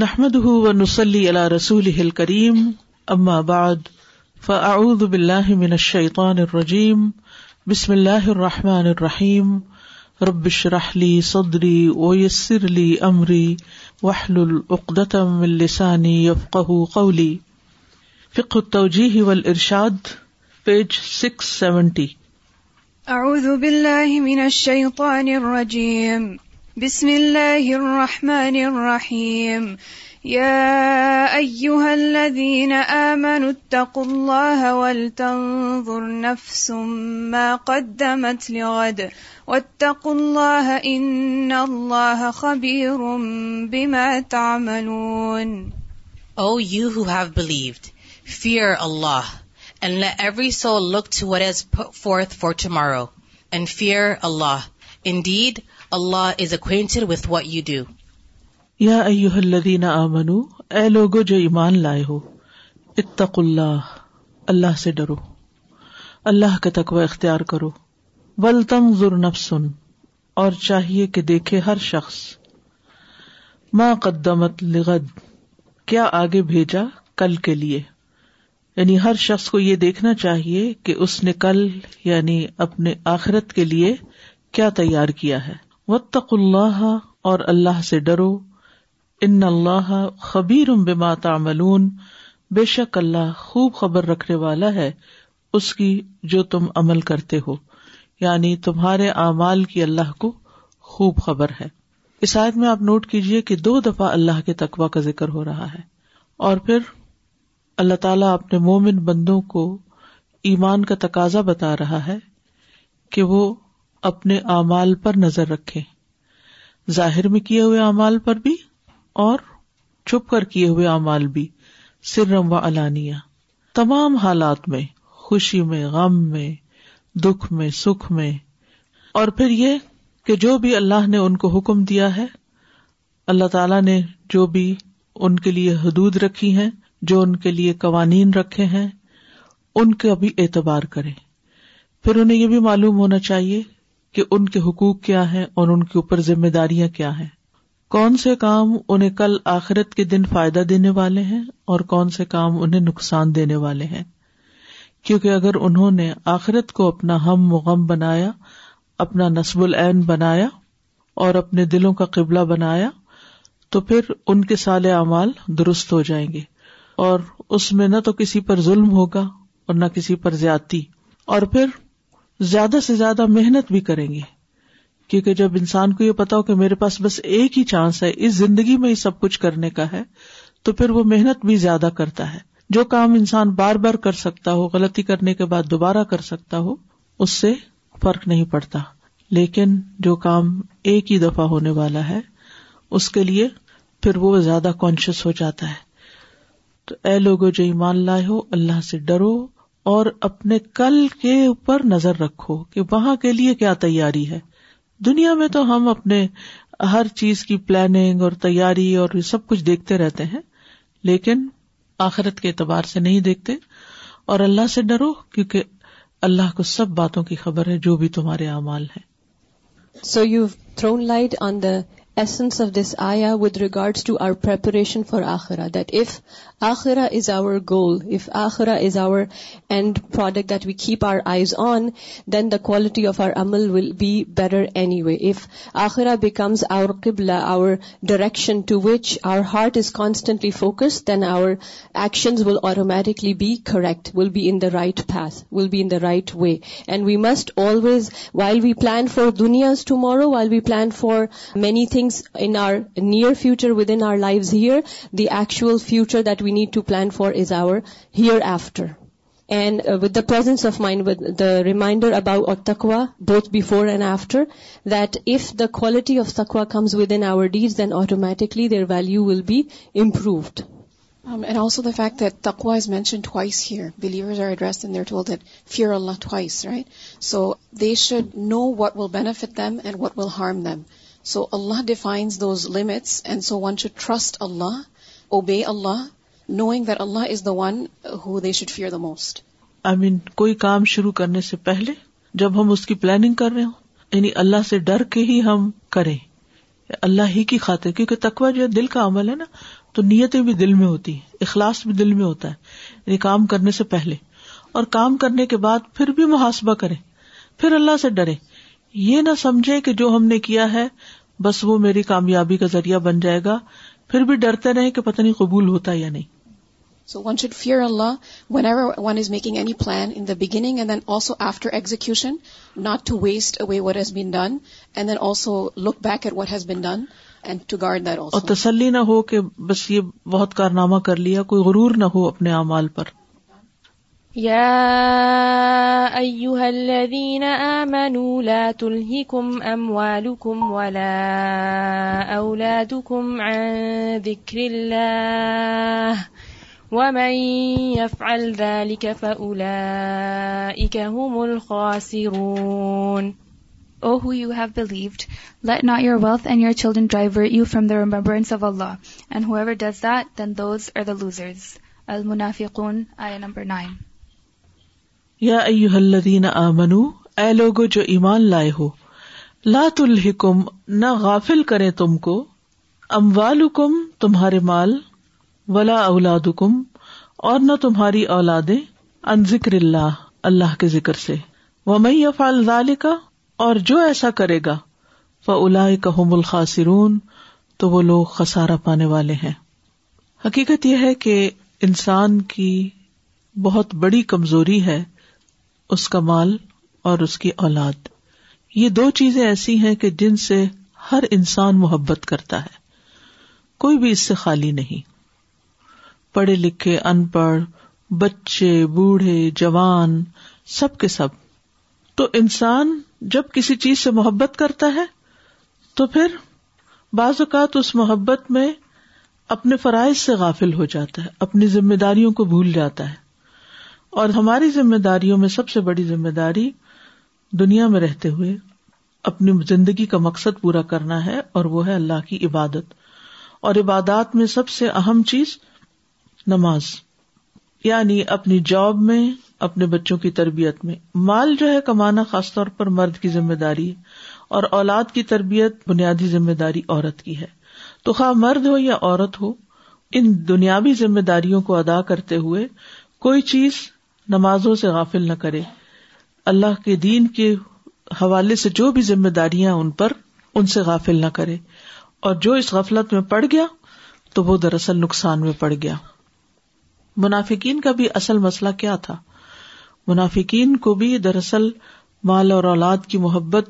نحمد و نسلی علاء رسول ہل کریم اما امہباد فعد الرجیم بسم اللہ الرحمٰن الرحیم ربش رحلی صدری ویسر علی عمری وحل العقدم السانی یفقی فقیح و الرشاد پیج سکس سیونٹی بسم اللہ نفس ما قدمت اللہ واتقوا الله إن الله اللہ بما تعملون O you who O you fear believed and Allah every every look to what is put for for tomorrow and Allah Allah. Indeed, Allah is a with what you یا الذین آمنو اے لوگ جو ایمان لائے ہو اتق اللہ اللہ سے ڈرو اللہ کا تقوی اختیار کرو بل تم ضرور سن اور چاہیے کہ دیکھے ہر شخص ماں قدمت لغد کیا آگے بھیجا کل کے لیے یعنی ہر شخص کو یہ دیکھنا چاہیے کہ اس نے کل یعنی اپنے آخرت کے لیے کیا تیار کیا ہے وطق اللہ اور اللہ سے ڈرو ان اللہ خبیر بے شک اللہ خوب خبر رکھنے والا ہے اس کی جو تم عمل کرتے ہو یعنی تمہارے اعمال کی اللہ کو خوب خبر ہے آیت میں آپ نوٹ کیجیے کہ دو دفعہ اللہ کے تقوا کا ذکر ہو رہا ہے اور پھر اللہ تعالی اپنے مومن بندوں کو ایمان کا تقاضا بتا رہا ہے کہ وہ اپنے اعمال پر نظر رکھے ظاہر میں کیے ہوئے اعمال پر بھی اور چھپ کر کیے ہوئے اعمال بھی سرم و الانیہ تمام حالات میں خوشی میں غم میں دکھ میں سکھ میں اور پھر یہ کہ جو بھی اللہ نے ان کو حکم دیا ہے اللہ تعالی نے جو بھی ان کے لیے حدود رکھی ہیں جو ان کے لیے قوانین رکھے ہیں ان کے بھی اعتبار کریں پھر انہیں یہ بھی معلوم ہونا چاہیے کہ ان کے حقوق کیا ہے اور ان کے اوپر ذمہ داریاں کیا ہیں کون سے کام انہیں کل آخرت کے دن فائدہ دینے والے ہیں اور کون سے کام انہیں نقصان دینے والے ہیں کیونکہ اگر انہوں نے آخرت کو اپنا ہم و غم بنایا اپنا نصب العین بنایا اور اپنے دلوں کا قبلہ بنایا تو پھر ان کے سال اعمال درست ہو جائیں گے اور اس میں نہ تو کسی پر ظلم ہوگا اور نہ کسی پر زیادتی اور پھر زیادہ سے زیادہ محنت بھی کریں گے کیونکہ جب انسان کو یہ پتا ہو کہ میرے پاس بس ایک ہی چانس ہے اس زندگی میں ہی سب کچھ کرنے کا ہے تو پھر وہ محنت بھی زیادہ کرتا ہے جو کام انسان بار بار کر سکتا ہو غلطی کرنے کے بعد دوبارہ کر سکتا ہو اس سے فرق نہیں پڑتا لیکن جو کام ایک ہی دفعہ ہونے والا ہے اس کے لیے پھر وہ زیادہ کانشیس ہو جاتا ہے تو اے لوگوں جو ایمان لائے ہو اللہ سے ڈرو اور اپنے کل کے اوپر نظر رکھو کہ وہاں کے لیے کیا تیاری ہے دنیا میں تو ہم اپنے ہر چیز کی پلاننگ اور تیاری اور سب کچھ دیکھتے رہتے ہیں لیکن آخرت کے اعتبار سے نہیں دیکھتے اور اللہ سے ڈرو کیونکہ اللہ کو سب باتوں کی خبر ہے جو بھی تمہارے اعمال ہے so you thrown light on the essence of this آیا with regards to our preparation for آخرا that if آخرا is our goal if آخرا is our intact that we keep our eyes on then the quality of our امل will be better anyway if if آخرا becomes our قبل our direction to which our heart is constantly focused then our actions will automatically be correct will be in the right pace will be in the right way and we must always while we plan for دنیاز tomorrow while we plan for many thing things in our near future within our lives here. The actual future that we need to plan for is our hereafter. And uh, with the presence of mind, with the reminder about taqwa, both before and after, that if the quality of taqwa comes within our deeds, then automatically their value will be improved. Um, and also the fact that taqwa is mentioned twice here. Believers are addressed and they're told that fear Allah twice, right? So they should know what will benefit them and what will harm them. So Allah defines those limits and so one one should should trust Allah Allah Allah obey knowing is the the who they fear most I mean کوئی کام شروع کرنے سے پہلے جب ہم اس کی planning کر رہے ہوں یعنی اللہ سے ڈر کے ہی ہم کریں اللہ ہی کی خاطر کیونکہ تکوا جو ہے دل کا عمل ہے نا تو نیتیں بھی دل میں ہوتی ہیں اخلاص بھی دل میں ہوتا ہے یعنی کام کرنے سے پہلے اور کام کرنے کے بعد پھر بھی محاسبہ کریں پھر اللہ سے ڈرے یہ نہ سمجھے کہ جو ہم نے کیا ہے بس وہ میری کامیابی کا ذریعہ بن جائے گا پھر بھی ڈرتے رہے کہ پتہ نہیں قبول ہوتا یا نہیں so one should fear Allah whenever one is making any plan in the beginning and then also after execution not to waste away what has been done and then also look back at what has been done and to guard their اور تسلی نہ ہو کہ بس یہ بہت کارنامہ کر لیا کوئی غرور نہ ہو اپنے اعمال پر يا أيها الذين آمنوا لا تلهكم أموالكم ولا أولادكم عن ذكر الله ومن يفعل ذلك فأولئك هم الخاسرون O who you have believed, let not your wealth and your children divert you from the remembrance of Allah. And whoever does that, then those are the losers. Al-Munafiqun, ayah number 9. یا آمنو حلدین لوگو جو ایمان لائے ہو لات الحکم نہ غافل کرے تم کو اموالکم تمہارے مال ولا اولادکم اولاد کم اور نہ تمہاری اولادیں اللہ اللہ کے ذکر سے ومن میں ذالک کا اور جو ایسا کرے گا وہ اولا کا تو وہ لوگ خسارا پانے والے ہیں حقیقت یہ ہے کہ انسان کی بہت بڑی کمزوری ہے اس کا مال اور اس کی اولاد یہ دو چیزیں ایسی ہیں کہ جن سے ہر انسان محبت کرتا ہے کوئی بھی اس سے خالی نہیں پڑھے لکھے ان پڑھ بچے بوڑھے جوان سب کے سب تو انسان جب کسی چیز سے محبت کرتا ہے تو پھر بعض اوقات اس محبت میں اپنے فرائض سے غافل ہو جاتا ہے اپنی ذمہ داریوں کو بھول جاتا ہے اور ہماری ذمہ داریوں میں سب سے بڑی ذمہ داری دنیا میں رہتے ہوئے اپنی زندگی کا مقصد پورا کرنا ہے اور وہ ہے اللہ کی عبادت اور عبادات میں سب سے اہم چیز نماز یعنی اپنی جاب میں اپنے بچوں کی تربیت میں مال جو ہے کمانا خاص طور پر مرد کی ذمہ داری ہے اور اولاد کی تربیت بنیادی ذمہ داری عورت کی ہے تو خواہ مرد ہو یا عورت ہو ان دنیاوی ذمہ داریوں کو ادا کرتے ہوئے کوئی چیز نمازوں سے غافل نہ کرے اللہ کے دین کے حوالے سے جو بھی ذمہ داریاں ان پر ان سے غافل نہ کرے اور جو اس غفلت میں پڑ گیا تو وہ دراصل نقصان میں پڑ گیا منافقین کا بھی اصل مسئلہ کیا تھا منافقین کو بھی دراصل مال اور اولاد کی محبت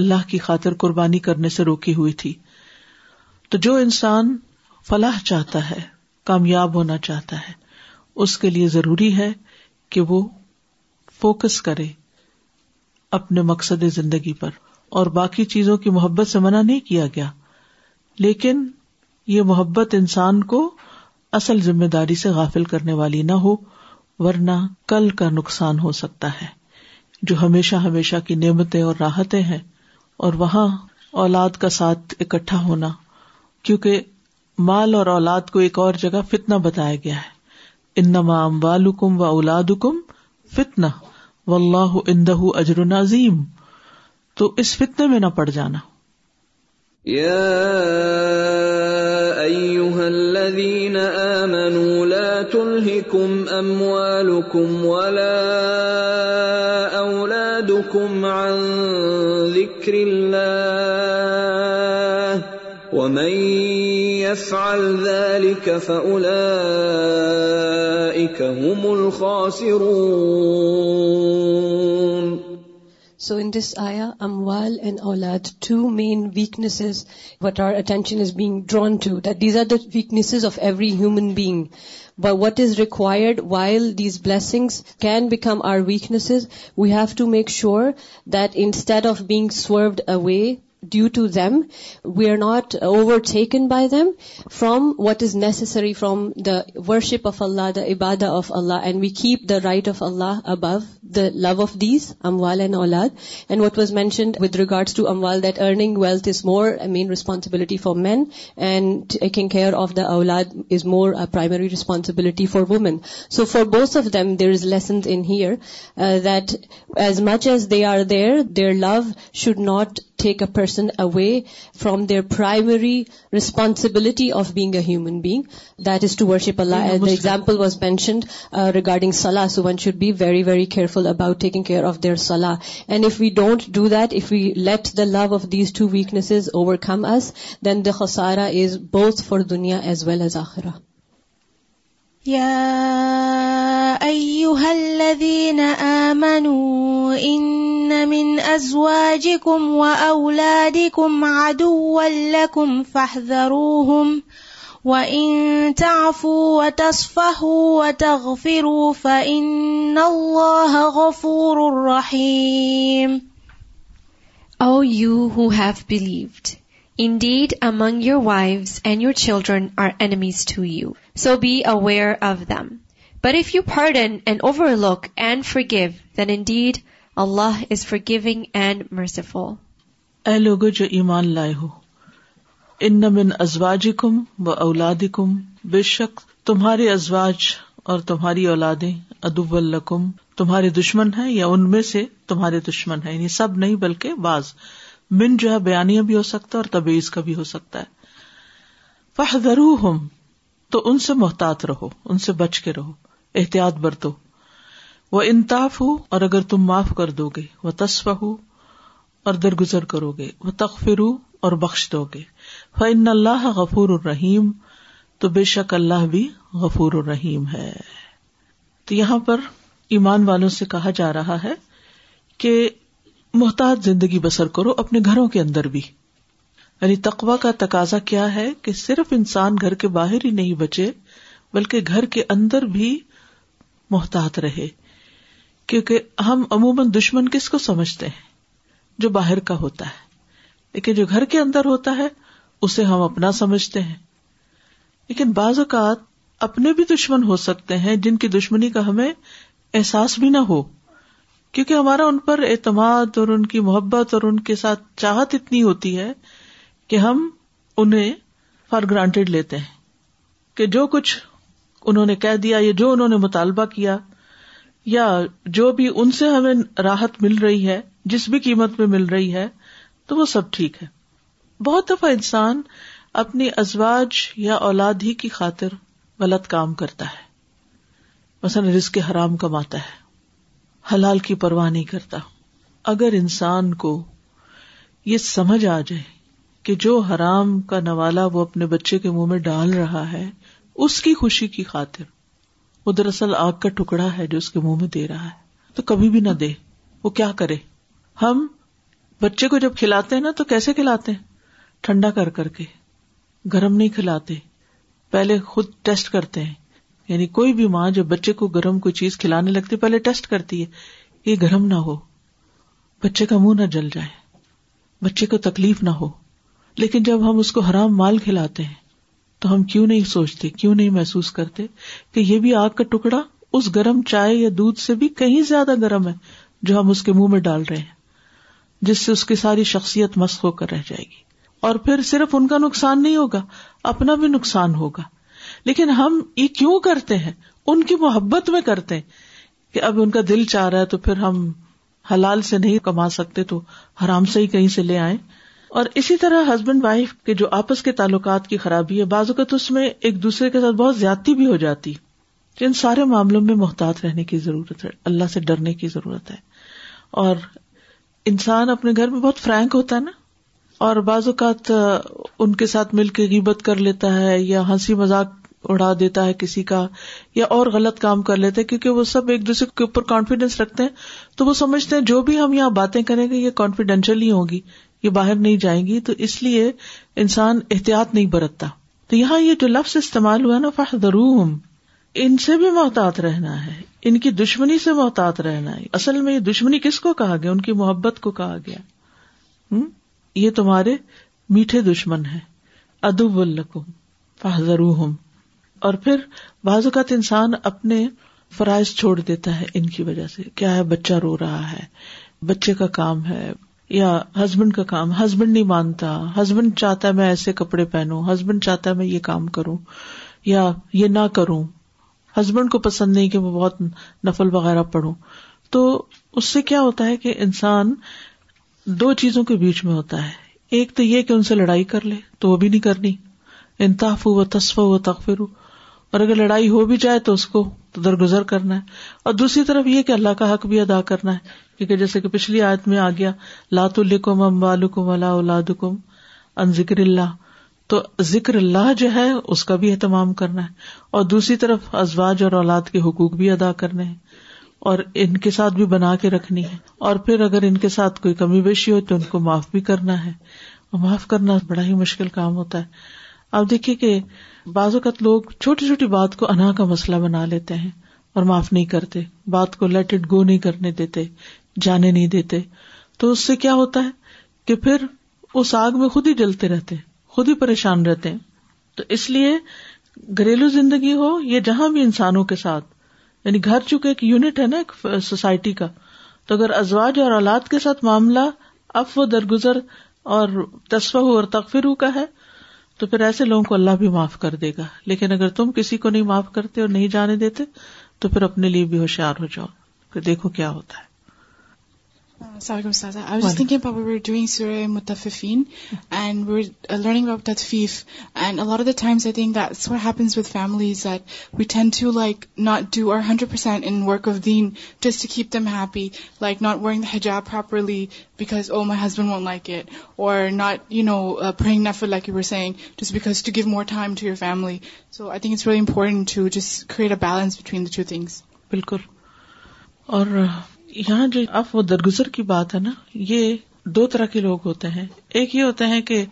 اللہ کی خاطر قربانی کرنے سے روکی ہوئی تھی تو جو انسان فلاح چاہتا ہے کامیاب ہونا چاہتا ہے اس کے لیے ضروری ہے کہ وہ فوکس کرے اپنے مقصد زندگی پر اور باقی چیزوں کی محبت سے منع نہیں کیا گیا لیکن یہ محبت انسان کو اصل ذمہ داری سے غافل کرنے والی نہ ہو ورنہ کل کا نقصان ہو سکتا ہے جو ہمیشہ ہمیشہ کی نعمتیں اور راحتیں ہیں اور وہاں اولاد کا ساتھ اکٹھا ہونا کیونکہ مال اور اولاد کو ایک اور جگہ فتنا بتایا گیا ہے انما اموالکم و اولادکم فتنہ فتنا و اللہ اندہ اجر عظیم تو اس فتنے میں نہ پڑ جانا يا ايها الذين امنوا لا تلهكم اموالكم ولا اولادكم عن ذكر الله ومن يفعل ذلك فأولئك هم الخاسرون. So in this ayah, amwal and aulad, two main weaknesses what our attention is being drawn to, that these are the weaknesses of every human being. But what is required while these blessings can become our weaknesses, we have to make sure that instead of being swerved away due to them we are not overtaken by them from what is necessary from the worship of Allah the Ubadah of Allah and we keep the right of Allah above the love of these اموال and اولاد and what was mentioned with regards to اموال that earning wealth is more main responsibility for men and taking care of the اولاد is more primary responsibility for women so for both of them there is lessons in here that as much as they are there there love should not take a person away from their primary responsibility of being a human being that is to worship Allah as the example was mentioned regarding سلا so one should be very very careful about taking care of their سلا and if we don't do that if we let the love of these two weaknesses overcome us then the خسارا is both for دنیا as well as آخرا يا أيها الذين آمنوا إن کم و وأولادكم کم لكم کم وإن تعفوا روحم و فإن الله غفور رحيم O you O you believed have indeed among your wife and your childrens to you so be aware look and forgive لوگ جو ایمان لائے ہو ان من ازواج کم و اولاد کم بے شک تمہاری ازواج اور تمہاری اولادیں ادب القم تمہارے دشمن ہیں یا ان میں سے تمہارے دشمن ہیں یعنی سب نہیں بلکہ بعض من جو ہے بیانیہ بھی ہو سکتا ہے اور تبیز کا بھی ہو سکتا ہے فح ہم تو ان سے محتاط رہو ان سے بچ کے رہو احتیاط برتو وہ انتاف ہو اور اگر تم معاف کر دو گے وہ تسف ہو اور درگزر کرو گے وہ تقفرو اور بخش دو گے فن اللہ غفور الرحیم تو بے شک اللہ بھی غفور الرحیم ہے تو یہاں پر ایمان والوں سے کہا جا رہا ہے کہ محتاط زندگی بسر کرو اپنے گھروں کے اندر بھی یعنی تقوا کا تقاضا کیا ہے کہ صرف انسان گھر کے باہر ہی نہیں بچے بلکہ گھر کے اندر بھی محتاط رہے کیونکہ ہم عموماً دشمن کس کو سمجھتے ہیں جو باہر کا ہوتا ہے لیکن جو گھر کے اندر ہوتا ہے اسے ہم اپنا سمجھتے ہیں لیکن بعض اوقات اپنے بھی دشمن ہو سکتے ہیں جن کی دشمنی کا ہمیں احساس بھی نہ ہو کیونکہ ہمارا ان پر اعتماد اور ان کی محبت اور ان کے ساتھ چاہت اتنی ہوتی ہے کہ ہم انہیں فار گرانٹیڈ لیتے ہیں کہ جو کچھ انہوں نے کہہ دیا یا جو انہوں نے مطالبہ کیا یا جو بھی ان سے ہمیں راحت مل رہی ہے جس بھی قیمت میں مل رہی ہے تو وہ سب ٹھیک ہے بہت دفعہ انسان اپنی ازواج یا اولاد ہی کی خاطر غلط کام کرتا ہے مثلاً رسک حرام کماتا ہے حلال کی پرواہ نہیں کرتا اگر انسان کو یہ سمجھ آ جائے کہ جو حرام کا نوالا وہ اپنے بچے کے منہ میں ڈال رہا ہے اس کی خوشی کی خاطر وہ دراصل آگ کا ٹکڑا ہے جو اس کے منہ میں دے رہا ہے تو کبھی بھی نہ دے وہ کیا کرے ہم بچے کو جب کھلاتے ہیں نا تو کیسے کھلاتے ہیں ٹھنڈا کر کر کے گرم نہیں کھلاتے پہلے خود ٹیسٹ کرتے ہیں یعنی کوئی بھی ماں جب بچے کو گرم کوئی چیز کھلانے لگتی پہلے ٹیسٹ کرتی ہے یہ گرم نہ ہو بچے کا منہ نہ جل جائے بچے کو تکلیف نہ ہو لیکن جب ہم اس کو حرام مال کھلاتے ہیں تو ہم کیوں نہیں سوچتے کیوں نہیں محسوس کرتے کہ یہ بھی آگ کا ٹکڑا اس گرم چائے یا دودھ سے بھی کہیں زیادہ گرم ہے جو ہم اس کے منہ میں ڈال رہے ہیں جس سے اس کی ساری شخصیت مسق ہو کر رہ جائے گی اور پھر صرف ان کا نقصان نہیں ہوگا اپنا بھی نقصان ہوگا لیکن ہم یہ کیوں کرتے ہیں ان کی محبت میں کرتے ہیں کہ اب ان کا دل چاہ رہا ہے تو پھر ہم حلال سے نہیں کما سکتے تو حرام سے ہی کہیں سے لے آئیں اور اسی طرح ہسبینڈ وائف کے جو آپس کے تعلقات کی خرابی ہے بعض اوقات اس میں ایک دوسرے کے ساتھ بہت زیادتی بھی ہو جاتی ان سارے معاملوں میں محتاط رہنے کی ضرورت ہے اللہ سے ڈرنے کی ضرورت ہے اور انسان اپنے گھر میں بہت فرینک ہوتا ہے نا اور بعض اوقات ان کے ساتھ مل کے غیبت کر لیتا ہے یا ہنسی مذاق اڑا دیتا ہے کسی کا یا اور غلط کام کر لیتے ہیں کیونکہ وہ سب ایک دوسرے کے اوپر کانفیڈینس رکھتے ہیں تو وہ سمجھتے ہیں جو بھی ہم یہاں باتیں کریں گے یہ کانفیڈینشیل ہی ہوگی یہ باہر نہیں جائیں گی تو اس لیے انسان احتیاط نہیں برتتا تو یہاں یہ جو لفظ استعمال ہوا نا فہ ان سے بھی محتاط رہنا ہے ان کی دشمنی سے محتاط رہنا ہے اصل میں یہ دشمنی کس کو کہا گیا ان کی محبت کو کہا گیا ہم؟ یہ تمہارے میٹھے دشمن ہے ادب القم فہ ہوں اور پھر بعض اوقات انسان اپنے فرائض چھوڑ دیتا ہے ان کی وجہ سے کیا ہے بچہ رو رہا ہے بچے کا کام ہے یا ہسبینڈ کا کام ہسبینڈ نہیں مانتا ہسبینڈ چاہتا ہے میں ایسے کپڑے پہنوں ہسبینڈ چاہتا ہے میں یہ کام کروں یا یہ نہ کروں ہسبینڈ کو پسند نہیں کہ میں بہت نفل وغیرہ پڑھوں تو اس سے کیا ہوتا ہے کہ انسان دو چیزوں کے بیچ میں ہوتا ہے ایک تو یہ کہ ان سے لڑائی کر لے تو وہ بھی نہیں کرنی انتاف تصف و ہو اور اگر لڑائی ہو بھی جائے تو اس کو درگزر کرنا ہے اور دوسری طرف یہ کہ اللہ کا حق بھی ادا کرنا ہے کیونکہ جیسے کہ پچھلی آیت میں آ گیا لات الکم امال اللہ ان ذکر اللہ تو ذکر اللہ جو ہے اس کا بھی اہتمام کرنا ہے اور دوسری طرف ازواج اور اولاد کے حقوق بھی ادا کرنے ہیں اور ان کے ساتھ بھی بنا کے رکھنی ہے اور پھر اگر ان کے ساتھ کوئی کمی بیشی ہو تو ان کو معاف بھی کرنا ہے اور معاف کرنا بڑا ہی مشکل کام ہوتا ہے اب دیکھیے کہ بعض اوقات لوگ چھوٹی چھوٹی بات کو انا کا مسئلہ بنا لیتے ہیں اور معاف نہیں کرتے بات کو لیٹ اٹ گو نہیں کرنے دیتے جانے نہیں دیتے تو اس سے کیا ہوتا ہے کہ پھر اس آگ میں خود ہی جلتے رہتے خود ہی پریشان رہتے ہیں تو اس لیے گھریلو زندگی ہو یہ جہاں بھی انسانوں کے ساتھ یعنی گھر چونکہ ایک یونٹ ہے نا ایک سوسائٹی کا تو اگر ازواج اور اولاد کے ساتھ معاملہ اف و درگزر اور تصفہ اور تقفرو کا ہے تو پھر ایسے لوگوں کو اللہ بھی معاف کر دے گا لیکن اگر تم کسی کو نہیں معاف کرتے اور نہیں جانے دیتے تو پھر اپنے لیے بھی ہوشیار ہو جاؤ پھر دیکھو کیا ہوتا ہے learning about faith and all of the times I think that سوئپینس وتملیز that we can لائکریڈینٹ work of then just to keep them happy like not doing properly because my husband won't like it or feel like you are seeing to give more time to your family so I think it's very important to just a balance between the things بالکل یہاں جو if و درگزر کی بات ہے نا یہ دو طرح کے لوگ ہوتے ہیں ایک یہ ہوتے ہیں کہ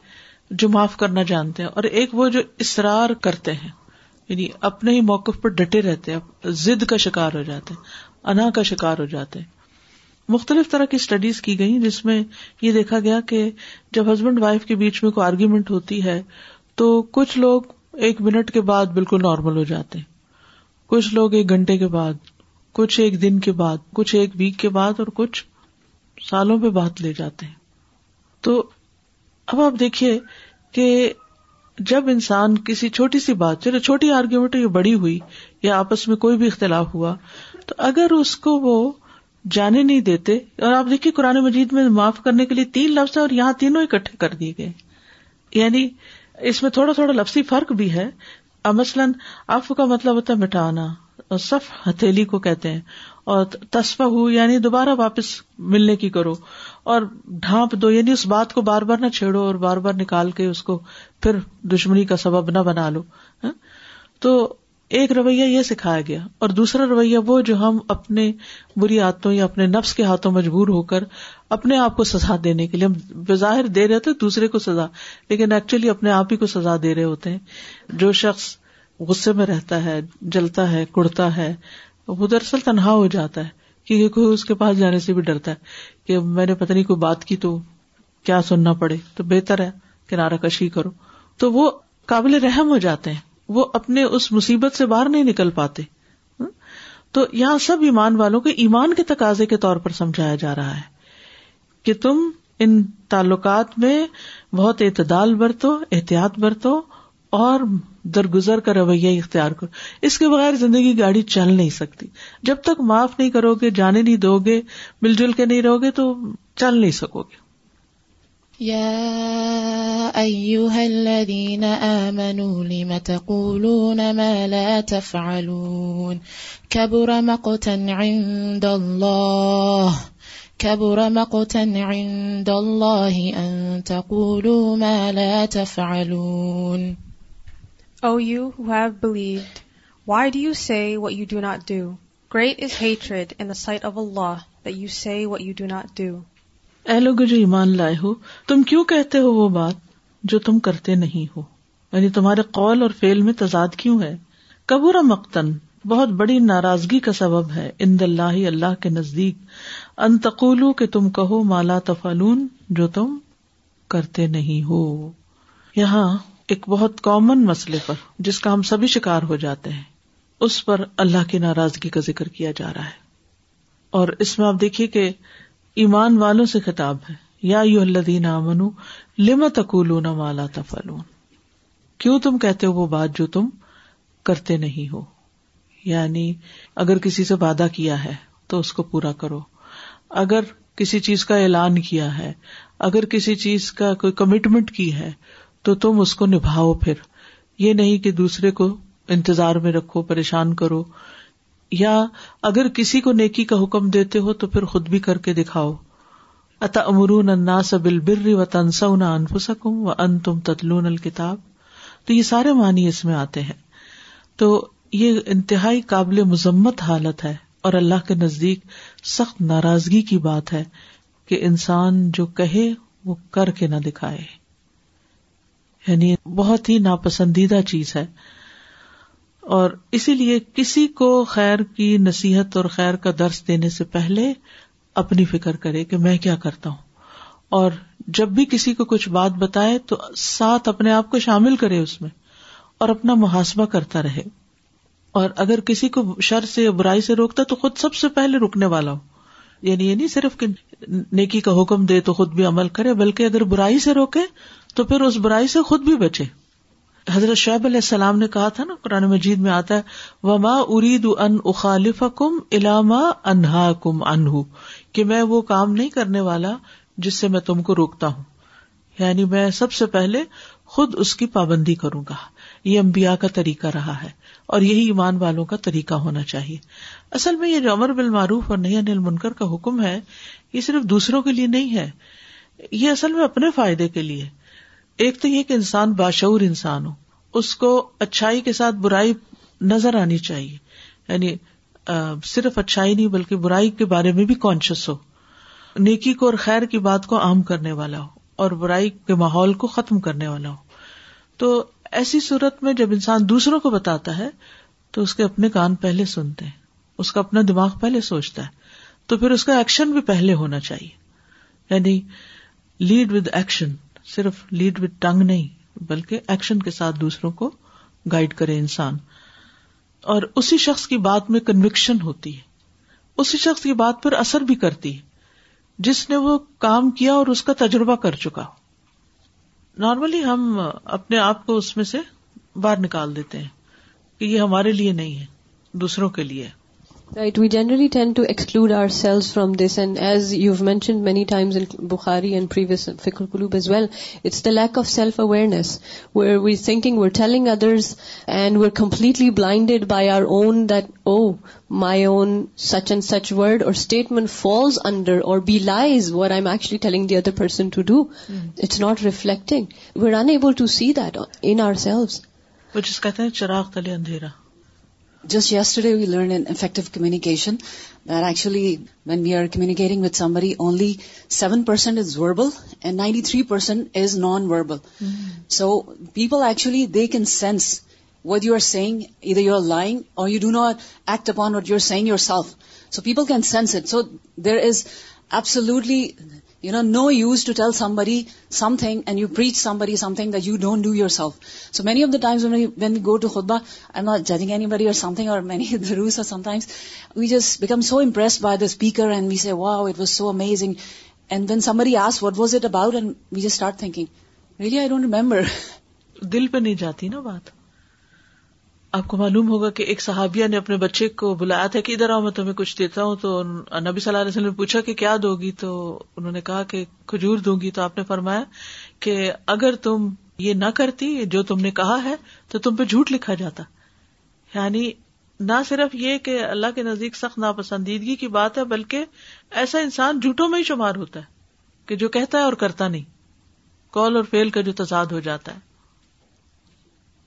جو معاف کرنا جانتے ہیں اور ایک وہ جو اصرار کرتے ہیں یعنی اپنے ہی موقف پر ڈٹے رہتے ہیں ضد کا شکار ہو جاتے ہیں انا کا شکار ہو جاتے ہیں مختلف طرح کی اسٹڈیز کی گئی جس میں یہ دیکھا گیا کہ جب ہسبینڈ وائف کے بیچ میں کوئی آرگیومنٹ ہوتی ہے تو کچھ لوگ ایک منٹ کے بعد بالکل نارمل ہو جاتے ہیں کچھ لوگ ایک گھنٹے کے بعد کچھ ایک دن کے بعد کچھ ایک ویک کے بعد اور کچھ سالوں پہ بات لے جاتے ہیں تو اب آپ دیکھیے کہ جب انسان کسی چھوٹی سی بات چلے چھوٹی آرگیومنٹ بڑی ہوئی یا آپس میں کوئی بھی اختلاف ہوا تو اگر اس کو وہ جانے نہیں دیتے اور آپ دیکھیے قرآن مجید میں معاف کرنے کے لیے تین لفظ ہیں اور یہاں تینوں اکٹھے کر دیے گئے یعنی اس میں تھوڑا تھوڑا لفظی فرق بھی ہے مثلاً اف کا مطلب ہوتا ہے مٹانا سف ہتھیلی کو کہتے ہیں اور تصفہ ہو یعنی دوبارہ واپس ملنے کی کرو اور ڈھانپ دو یعنی اس بات کو بار بار نہ چھیڑو اور بار بار نکال کے اس کو پھر دشمنی کا سبب نہ بنا لو ہاں؟ تو ایک رویہ یہ سکھایا گیا اور دوسرا رویہ وہ جو ہم اپنے بری آتوں یا اپنے نفس کے ہاتھوں مجبور ہو کر اپنے آپ کو سزا دینے کے لیے ہم بظاہر دے رہے تھے دوسرے کو سزا لیکن ایکچولی اپنے آپ ہی کو سزا دے رہے ہوتے ہیں جو شخص غصے میں رہتا ہے جلتا ہے کڑتا ہے وہ دراصل تنہا ہو جاتا ہے کیونکہ کوئی اس کے پاس جانے سے بھی ڈرتا ہے کہ میں نے پتہ نہیں کوئی بات کی تو کیا سننا پڑے تو بہتر ہے کہ کشی کرو تو وہ قابل رحم ہو جاتے ہیں وہ اپنے اس مصیبت سے باہر نہیں نکل پاتے تو یہاں سب ایمان والوں کو ایمان کے تقاضے کے طور پر سمجھایا جا رہا ہے کہ تم ان تعلقات میں بہت اعتدال برتو احتیاط برتو اور درگزر کا رویہ اختیار کرو اس کے بغیر زندگی گاڑی چل نہیں سکتی جب تک معاف نہیں کرو گے جانے نہیں دو گے مل جل کے نہیں رہو گے تو چل نہیں سکو گے يا أيها الذين آمنوا لم تقولون ما لا تفعلون كبر مقتا عند الله كبر مقتا عند الله أن تقولوا ما لا تفعلون O you who have believed, why do you say what you do not do? Great is hatred in the sight of Allah that you say what you do not do. اے لوگ جو ایمان لائے ہو تم کیوں کہتے ہو وہ بات جو تم کرتے نہیں ہو یعنی تمہارے قول اور فیل میں تضاد کیوں ہے قبور مقتن بہت بڑی ناراضگی کا سبب ہے اند اللہ اللہ کے نزدیک انتقولو کہ تم کہو مالا تفالون جو تم کرتے نہیں ہو یہاں ایک بہت کامن مسئلے پر جس کا ہم سبھی شکار ہو جاتے ہیں اس پر اللہ کی ناراضگی کا ذکر کیا جا رہا ہے اور اس میں آپ دیکھیے کہ ایمان والوں سے خطاب ہے یا یو مالا تفلون کیوں تم کہتے ہو وہ بات جو تم کرتے نہیں ہو یعنی اگر کسی سے وعدہ کیا ہے تو اس کو پورا کرو اگر کسی چیز کا اعلان کیا ہے اگر کسی چیز کا کوئی کمٹمنٹ کی ہے تو تم اس کو نبھاؤ پھر یہ نہیں کہ دوسرے کو انتظار میں رکھو پریشان کرو یا اگر کسی کو نیکی کا حکم دیتے ہو تو پھر خود بھی کر کے دکھاؤ اتا امرون انا سبل بر و تنسا انف و ان تم تتلون الکتاب تو یہ سارے معنی اس میں آتے ہیں تو یہ انتہائی قابل مذمت حالت ہے اور اللہ کے نزدیک سخت ناراضگی کی بات ہے کہ انسان جو کہے وہ کر کے نہ دکھائے یعنی بہت ہی ناپسندیدہ چیز ہے اور اسی لیے کسی کو خیر کی نصیحت اور خیر کا درس دینے سے پہلے اپنی فکر کرے کہ میں کیا کرتا ہوں اور جب بھی کسی کو کچھ بات بتائے تو ساتھ اپنے آپ کو شامل کرے اس میں اور اپنا محاسبہ کرتا رہے اور اگر کسی کو شر سے برائی سے روکتا تو خود سب سے پہلے رکنے والا ہو یعنی یہ نہیں صرف کہ نیکی کا حکم دے تو خود بھی عمل کرے بلکہ اگر برائی سے روکے تو پھر اس برائی سے خود بھی بچے حضرت شعیب علیہ السلام نے کہا تھا نا قرآن مجید میں آتا ہے وما ارید ان اخالف کم علاما انہا کم انہ کہ میں وہ کام نہیں کرنے والا جس سے میں تم کو روکتا ہوں یعنی میں سب سے پہلے خود اس کی پابندی کروں گا یہ امبیا کا طریقہ رہا ہے اور یہی ایمان والوں کا طریقہ ہونا چاہیے اصل میں یہ جو امر بالمعروف اور نہیں انل منکر کا حکم ہے یہ صرف دوسروں کے لیے نہیں ہے یہ اصل میں اپنے فائدے کے لیے ایک تو یہ کہ انسان باشعور انسان ہو اس کو اچھائی کے ساتھ برائی نظر آنی چاہیے یعنی صرف اچھائی نہیں بلکہ برائی کے بارے میں بھی کانشیس ہو نیکی کو اور خیر کی بات کو عام کرنے والا ہو اور برائی کے ماحول کو ختم کرنے والا ہو تو ایسی صورت میں جب انسان دوسروں کو بتاتا ہے تو اس کے اپنے کان پہلے سنتے ہیں اس کا اپنا دماغ پہلے سوچتا ہے تو پھر اس کا ایکشن بھی پہلے ہونا چاہیے یعنی لیڈ ود ایکشن صرف لیڈ وتھ ٹنگ نہیں بلکہ ایکشن کے ساتھ دوسروں کو گائڈ کرے انسان اور اسی شخص کی بات میں کنوکشن ہوتی ہے اسی شخص کی بات پر اثر بھی کرتی ہے جس نے وہ کام کیا اور اس کا تجربہ کر چکا نارملی ہم اپنے آپ کو اس میں سے باہر نکال دیتے ہیں کہ یہ ہمارے لیے نہیں ہے دوسروں کے لیے right we generally tend to exclude ourselves from this and as you mentioned many times in Bukhari and previous فکر club well it's the lack of self awareness we're we thinking we're telling others and we're completely blinded by our own that oh my own such and such word or statement falls under or be lies what I am actually telling the other person to do it's not reflecting we're unable to see that in ourselves وہ جس کہتے ہیں چراغ تلے اندھیرا Just yesterday we learned in effective communication that actually when we are communicating with somebody, only 7% is verbal and 93% is non-verbal. Mm-hmm. So people actually, they can sense what you are saying. Either you are lying or you do not act upon what you are saying yourself. So people can sense it. So there is absolutely you know no use to tell somebody something and you preach somebody something though don't do yourself so many of the times when go to خود با I not judging any or or something many the are sometimes we just become so impressed by the speaker and we see wow it was so amazing and then somebody as what was it about and we just start thinking really I don't remember دل پہ نہیں جاتی نا بات آپ کو معلوم ہوگا کہ ایک صحابیہ نے اپنے بچے کو بلایا تھا کہ ادھر آؤ میں تمہیں کچھ دیتا ہوں تو نبی صلی اللہ علیہ وسلم نے پوچھا کہ کیا دو گی تو انہوں نے کہا کہ کھجور دوں گی تو آپ نے فرمایا کہ اگر تم یہ نہ کرتی جو تم نے کہا ہے تو تم پہ جھوٹ لکھا جاتا یعنی نہ صرف یہ کہ اللہ کے نزدیک سخت ناپسندیدگی کی بات ہے بلکہ ایسا انسان جھوٹوں میں ہی شمار ہوتا ہے کہ جو کہتا ہے اور کرتا نہیں کال اور فیل کا جو تضاد ہو جاتا ہے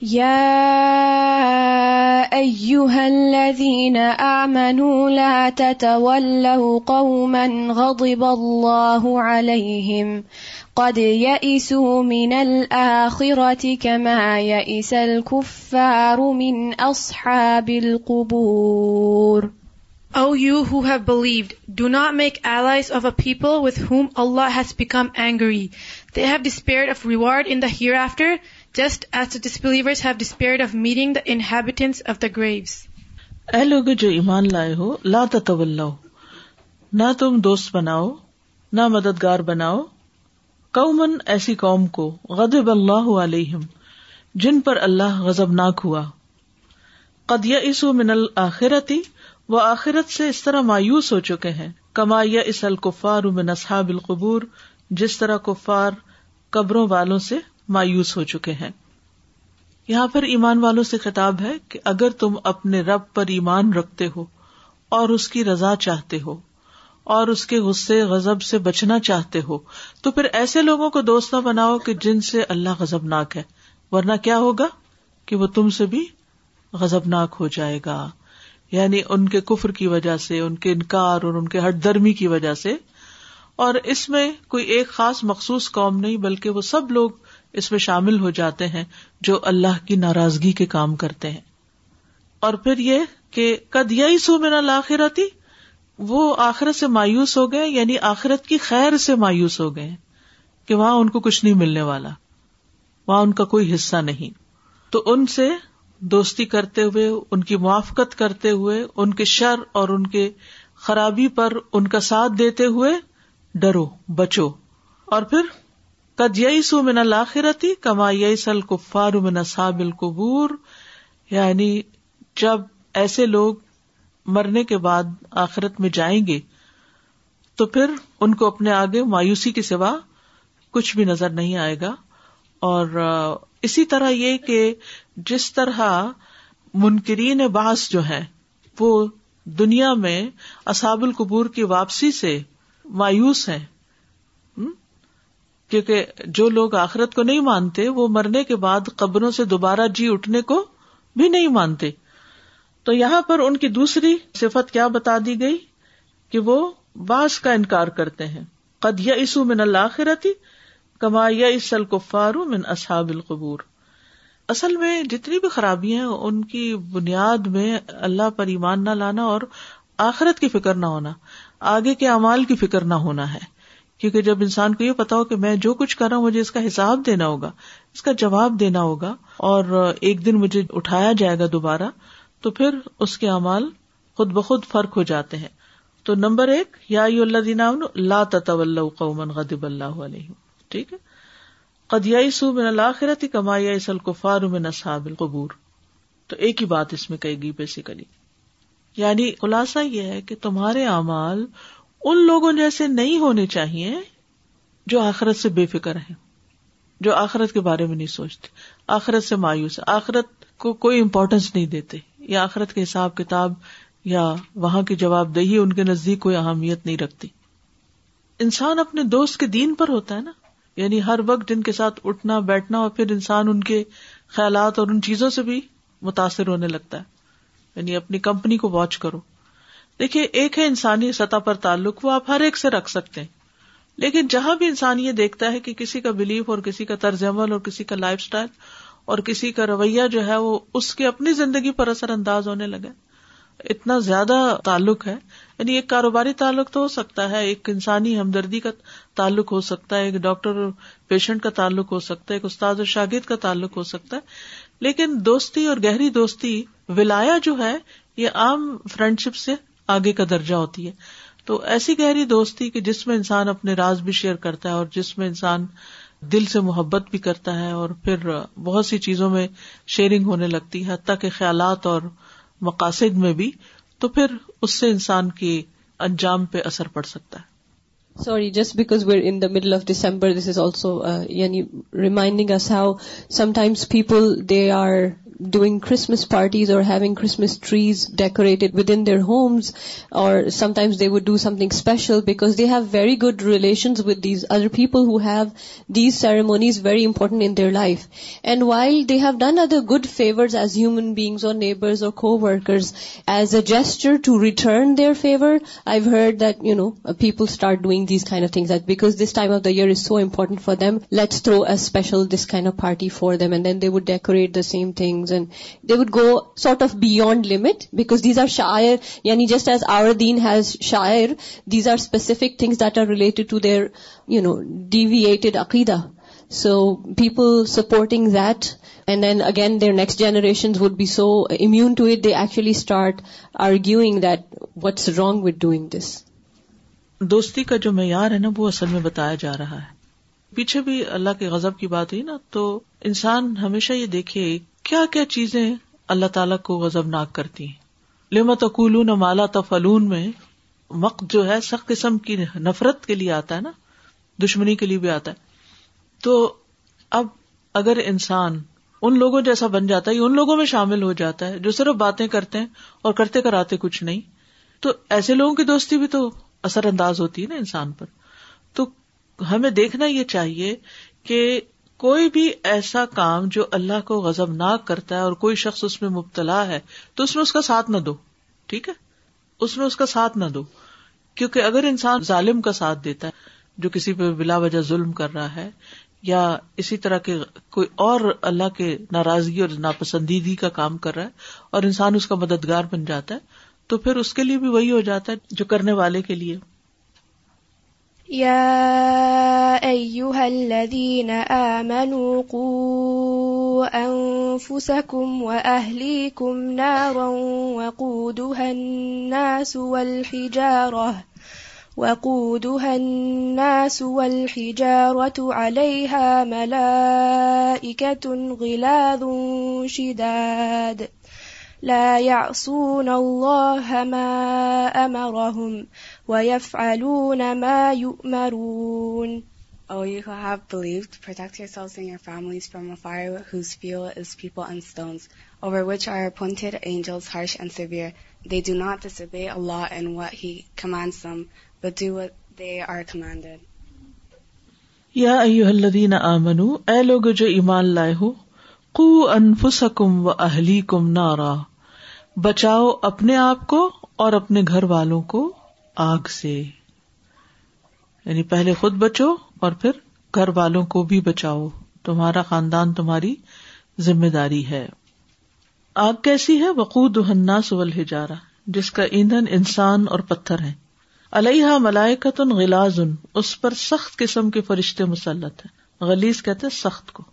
الذين آمنوا لا تتولوا آ منو لہیم کد یا خیر یس خوف رو مین اصحابل قبور O you who have believed do not make allies of a people a whom Allah has become angry they have They despaired of reward in the the after just as graves اے لوگ جو ایمان لائے ہو لا تو نہ تم دوست بناؤ نہ مددگار بناؤ قومن ایسی قوم کو غضب اللہ علیہ جن پر اللہ غزب ناک ہوا قد یسو من الآخرتی وہ آخرت سے اس طرح مایوس ہو چکے ہیں کما اس من اصحاب القبور جس طرح کفار قبروں والوں سے مایوس ہو چکے ہیں یہاں پر ایمان والوں سے خطاب ہے کہ اگر تم اپنے رب پر ایمان رکھتے ہو اور اس کی رضا چاہتے ہو اور اس کے غصے غزب سے بچنا چاہتے ہو تو پھر ایسے لوگوں کو دوست نہ بناؤ کہ جن سے اللہ غزب ناک ہے ورنہ کیا ہوگا کہ وہ تم سے بھی غزب ناک ہو جائے گا یعنی ان کے کفر کی وجہ سے ان کے انکار اور ان کے ہٹ درمی کی وجہ سے اور اس میں کوئی ایک خاص مخصوص قوم نہیں بلکہ وہ سب لوگ اس میں شامل ہو جاتے ہیں جو اللہ کی ناراضگی کے کام کرتے ہیں اور پھر یہ کہ کد یہ سو میرا لاخرتی وہ آخرت سے مایوس ہو گئے یعنی آخرت کی خیر سے مایوس ہو گئے کہ وہاں ان کو کچھ نہیں ملنے والا وہاں ان کا کوئی حصہ نہیں تو ان سے دوستی کرتے ہوئے ان کی موافقت کرتے ہوئے ان کے شر اور ان کے خرابی پر ان کا ساتھ دیتے ہوئے ڈرو بچو اور پھر قد یسو من لاخرتی کما الکفار من اصحاب القبور یعنی جب ایسے لوگ مرنے کے بعد آخرت میں جائیں گے تو پھر ان کو اپنے آگے مایوسی کے سوا کچھ بھی نظر نہیں آئے گا اور اسی طرح یہ کہ جس طرح منکرین باس جو ہیں وہ دنیا میں اصحاب القبور کی واپسی سے مایوس ہیں کیونکہ جو لوگ آخرت کو نہیں مانتے وہ مرنے کے بعد قبروں سے دوبارہ جی اٹھنے کو بھی نہیں مانتے تو یہاں پر ان کی دوسری صفت کیا بتا دی گئی کہ وہ باس کا انکار کرتے ہیں قد یا عیسو من اللہ آخرتی کما عیسل کو فارو من اصحاب القبور اصل میں جتنی بھی خرابیاں ہیں ان کی بنیاد میں اللہ پر ایمان نہ لانا اور آخرت کی فکر نہ ہونا آگے کے اعمال کی فکر نہ ہونا ہے کیونکہ جب انسان کو یہ پتا ہو کہ میں جو کچھ کر رہا ہوں مجھے اس کا حساب دینا ہوگا اس کا جواب دینا ہوگا اور ایک دن مجھے اٹھایا جائے گا دوبارہ تو پھر اس کے امال خود بخود فرق ہو جاتے ہیں تو نمبر ایک یا اللہ دینا قومن غدیب اللہ علیہ ٹھیک ہے قدیائی سوخرت کماسل من نصابل قبور تو ایک ہی بات اس میں کہے گی بیسیکلی یعنی خلاصہ یہ ہے کہ تمہارے اعمال ان لوگوں جیسے نہیں ہونے چاہیے جو آخرت سے بے فکر ہیں جو آخرت کے بارے میں نہیں سوچتے آخرت سے مایوس آخرت کو کوئی امپورٹینس نہیں دیتے یا آخرت کے حساب کتاب یا وہاں کی جواب دہی ان کے نزدیک کوئی اہمیت نہیں رکھتی انسان اپنے دوست کے دین پر ہوتا ہے نا یعنی ہر وقت جن کے ساتھ اٹھنا بیٹھنا اور پھر انسان ان کے خیالات اور ان چیزوں سے بھی متاثر ہونے لگتا ہے یعنی اپنی کمپنی کو واچ کرو دیکھیے ایک ہے انسانی سطح پر تعلق وہ آپ ہر ایک سے رکھ سکتے ہیں لیکن جہاں بھی انسان یہ دیکھتا ہے کہ کسی کا بلیف اور کسی کا طرز عمل اور کسی کا لائف اسٹائل اور کسی کا رویہ جو ہے وہ اس کے اپنی زندگی پر اثر انداز ہونے لگا اتنا زیادہ تعلق ہے یعنی ایک کاروباری تعلق تو ہو سکتا ہے ایک انسانی ہمدردی کا تعلق ہو سکتا ہے ایک ڈاکٹر اور پیشنٹ کا تعلق ہو سکتا ہے ایک استاد اور شاگرد کا تعلق ہو سکتا ہے لیکن دوستی اور گہری دوستی ولایا جو ہے یہ عام فرینڈ شپ سے آگے کا درجہ ہوتی ہے تو ایسی گہری دوستی کہ جس میں انسان اپنے راز بھی شیئر کرتا ہے اور جس میں انسان دل سے محبت بھی کرتا ہے اور پھر بہت سی چیزوں میں شیئرنگ ہونے لگتی ہے حتیٰ کہ خیالات اور مقاصد میں بھی تو پھر اس سے انسان کے انجام پہ اثر پڑ سکتا ہے sorry just because we're in the middle of December this is also یعنی reminding how sometimes people they are doing Christmas parties or having Christmas trees decorated within their homes, or sometimes they would do something special because they have very good relations with these other people who have these ceremonies very important in their life. And while they have done other good favors as human beings or neighbors or co-workers, as a gesture to return their favor, I've heard that, uh, people start doing these kind of things, that because this time of the year is so important for them, let's throw a special, this kind of party for them, and then they would decorate the same thing would go sort of deviated عقیدہ so people supporting then again their next generation would be so immune to it actually start arguing that what wrong this دوستی کا جو معیار ہے نا وہ اصل میں بتایا جا رہا ہے پیچھے بھی اللہ کے غزب کی بات ہوئی نا تو انسان ہمیشہ یہ دیکھے کیا کیا چیزیں اللہ تعالیٰ کو غزب ناک کرتی ہیں لمت مالا تفلون میں وقت جو ہے سخت قسم کی نفرت کے لیے آتا ہے نا دشمنی کے لیے بھی آتا ہے تو اب اگر انسان ان لوگوں جیسا بن جاتا ہے ان لوگوں میں شامل ہو جاتا ہے جو صرف باتیں کرتے ہیں اور کرتے کراتے کچھ نہیں تو ایسے لوگوں کی دوستی بھی تو اثر انداز ہوتی ہے نا انسان پر تو ہمیں دیکھنا یہ چاہیے کہ کوئی بھی ایسا کام جو اللہ کو غزب ناک کرتا ہے اور کوئی شخص اس میں مبتلا ہے تو اس میں اس کا ساتھ نہ دو ٹھیک ہے اس میں اس کا ساتھ نہ دو کیونکہ اگر انسان ظالم کا ساتھ دیتا ہے جو کسی پہ بلا وجہ ظلم کر رہا ہے یا اسی طرح کے کوئی اور اللہ کے ناراضگی اور ناپسندیدگی کا کام کر رہا ہے اور انسان اس کا مددگار بن جاتا ہے تو پھر اس کے لیے بھی وہی ہو جاتا ہے جو کرنے والے کے لیے يا أيها الذين آمنوا قوا أنفسكم وأهليكم نارا وقودها الناس والحجارة وقودها الناس والحجارة عليها ملائكة غلاظ شداد لا يعصون الله ما أمرهم وَيَفْعَلُونَ مَا يُؤْمَرُونَ O you who have believed, protect yourselves and and and your families from a fire whose fuel is people stones, over which are are appointed angels harsh severe. They they do do not disobey Allah what what He commands them, but commanded. جو ایمان لائے ہو قو نارا بچاؤ اپنے آپ کو اور اپنے گھر والوں کو آگ سے یعنی پہلے خود بچو اور پھر گھر والوں کو بھی بچاؤ تمہارا خاندان تمہاری ذمہ داری ہے آگ کیسی ہے وقوع دہن نہ سول ہارا جس کا ایندھن انسان اور پتھر ہے الحا ملائکت ان ان اس پر سخت قسم کے فرشتے مسلط ہیں غلیز کہتے سخت کو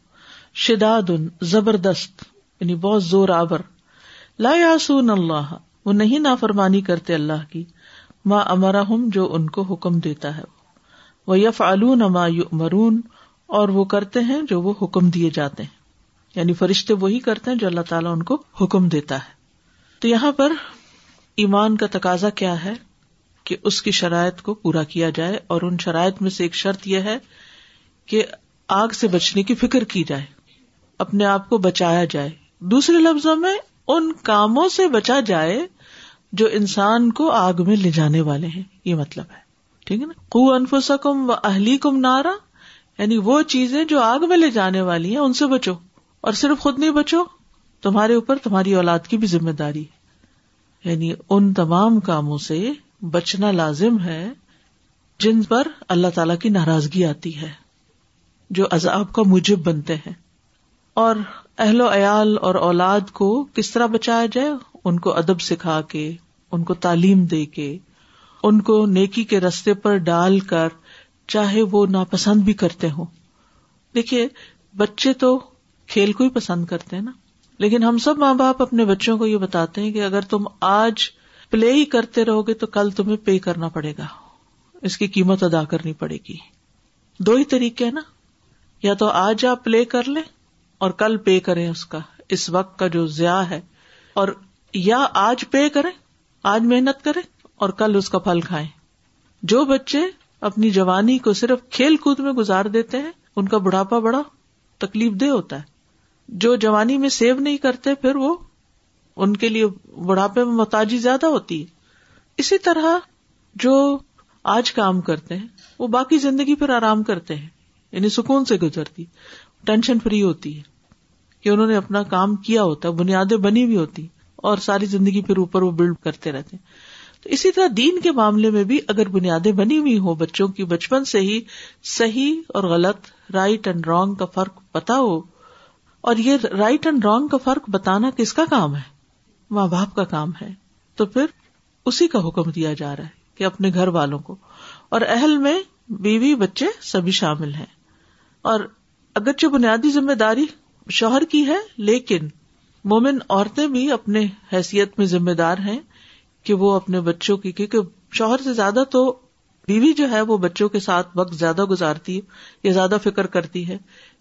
شداد زبردست یعنی بہت زور آبر لا یاسون اللہ وہ نہیں نافرمانی کرتے اللہ کی ماں امرا ہوں جو ان کو حکم دیتا ہے وہ یف عالون مرون اور وہ کرتے ہیں جو وہ حکم دیے جاتے ہیں یعنی فرشتے وہی کرتے ہیں جو اللہ تعالیٰ ان کو حکم دیتا ہے تو یہاں پر ایمان کا تقاضا کیا ہے کہ اس کی شرائط کو پورا کیا جائے اور ان شرائط میں سے ایک شرط یہ ہے کہ آگ سے بچنے کی فکر کی جائے اپنے آپ کو بچایا جائے دوسرے لفظوں میں ان کاموں سے بچا جائے جو انسان کو آگ میں لے جانے والے ہیں یہ مطلب ہے ٹھیک ہے نا کو و اہلی کم نارا یعنی وہ چیزیں جو آگ میں لے جانے والی ہیں ان سے بچو اور صرف خود نہیں بچو تمہارے اوپر تمہاری اولاد کی بھی ذمہ داری یعنی ان تمام کاموں سے بچنا لازم ہے جن پر اللہ تعالی کی ناراضگی آتی ہے جو عذاب کا مجب بنتے ہیں اور اہل و عیال اور اولاد کو کس طرح بچایا جائے ان کو ادب سکھا کے ان کو تعلیم دے کے ان کو نیکی کے رستے پر ڈال کر چاہے وہ ناپسند بھی کرتے ہوں دیکھیے بچے تو کھیل کو ہی پسند کرتے ہیں نا لیکن ہم سب ماں باپ اپنے بچوں کو یہ بتاتے ہیں کہ اگر تم آج پلے ہی کرتے رہو گے تو کل تمہیں پے کرنا پڑے گا اس کی قیمت ادا کرنی پڑے گی دو ہی طریقے ہیں نا یا تو آج آپ پلے کر لیں اور کل پے کریں اس کا اس وقت کا جو ضیا ہے اور یا آج پے کریں آج محنت کرے اور کل اس کا پھل کھائیں جو بچے اپنی جوانی کو صرف کھیل کود میں گزار دیتے ہیں ان کا بڑھاپا بڑا تکلیف دہ ہوتا ہے جو جوانی میں سیو نہیں کرتے پھر وہ ان کے لیے بڑھاپے میں متاجی زیادہ ہوتی ہے اسی طرح جو آج کام کرتے ہیں وہ باقی زندگی پھر آرام کرتے ہیں یعنی سکون سے گزرتی ٹینشن فری ہوتی ہے کہ انہوں نے اپنا کام کیا ہوتا ہے بنیادیں بنی ہوئی ہوتی اور ساری زندگی پھر اوپر وہ بلڈ کرتے رہتے تو اسی طرح دین کے معاملے میں بھی اگر بنیادیں بنی ہوئی ہو بچوں کی بچپن سے ہی صحیح اور غلط رائٹ اینڈ رانگ کا فرق پتا ہو اور یہ رائٹ اینڈ رانگ کا فرق بتانا کس کا کام ہے ماں باپ کا کام ہے تو پھر اسی کا حکم دیا جا رہا ہے کہ اپنے گھر والوں کو اور اہل میں بیوی بچے سبھی شامل ہیں اور اگرچہ بنیادی ذمہ داری شوہر کی ہے لیکن مومن عورتیں بھی اپنے حیثیت میں ذمہ دار ہیں کہ وہ اپنے بچوں کی کیونکہ شوہر سے زیادہ تو بیوی جو ہے وہ بچوں کے ساتھ وقت زیادہ گزارتی ہے یا زیادہ فکر کرتی ہے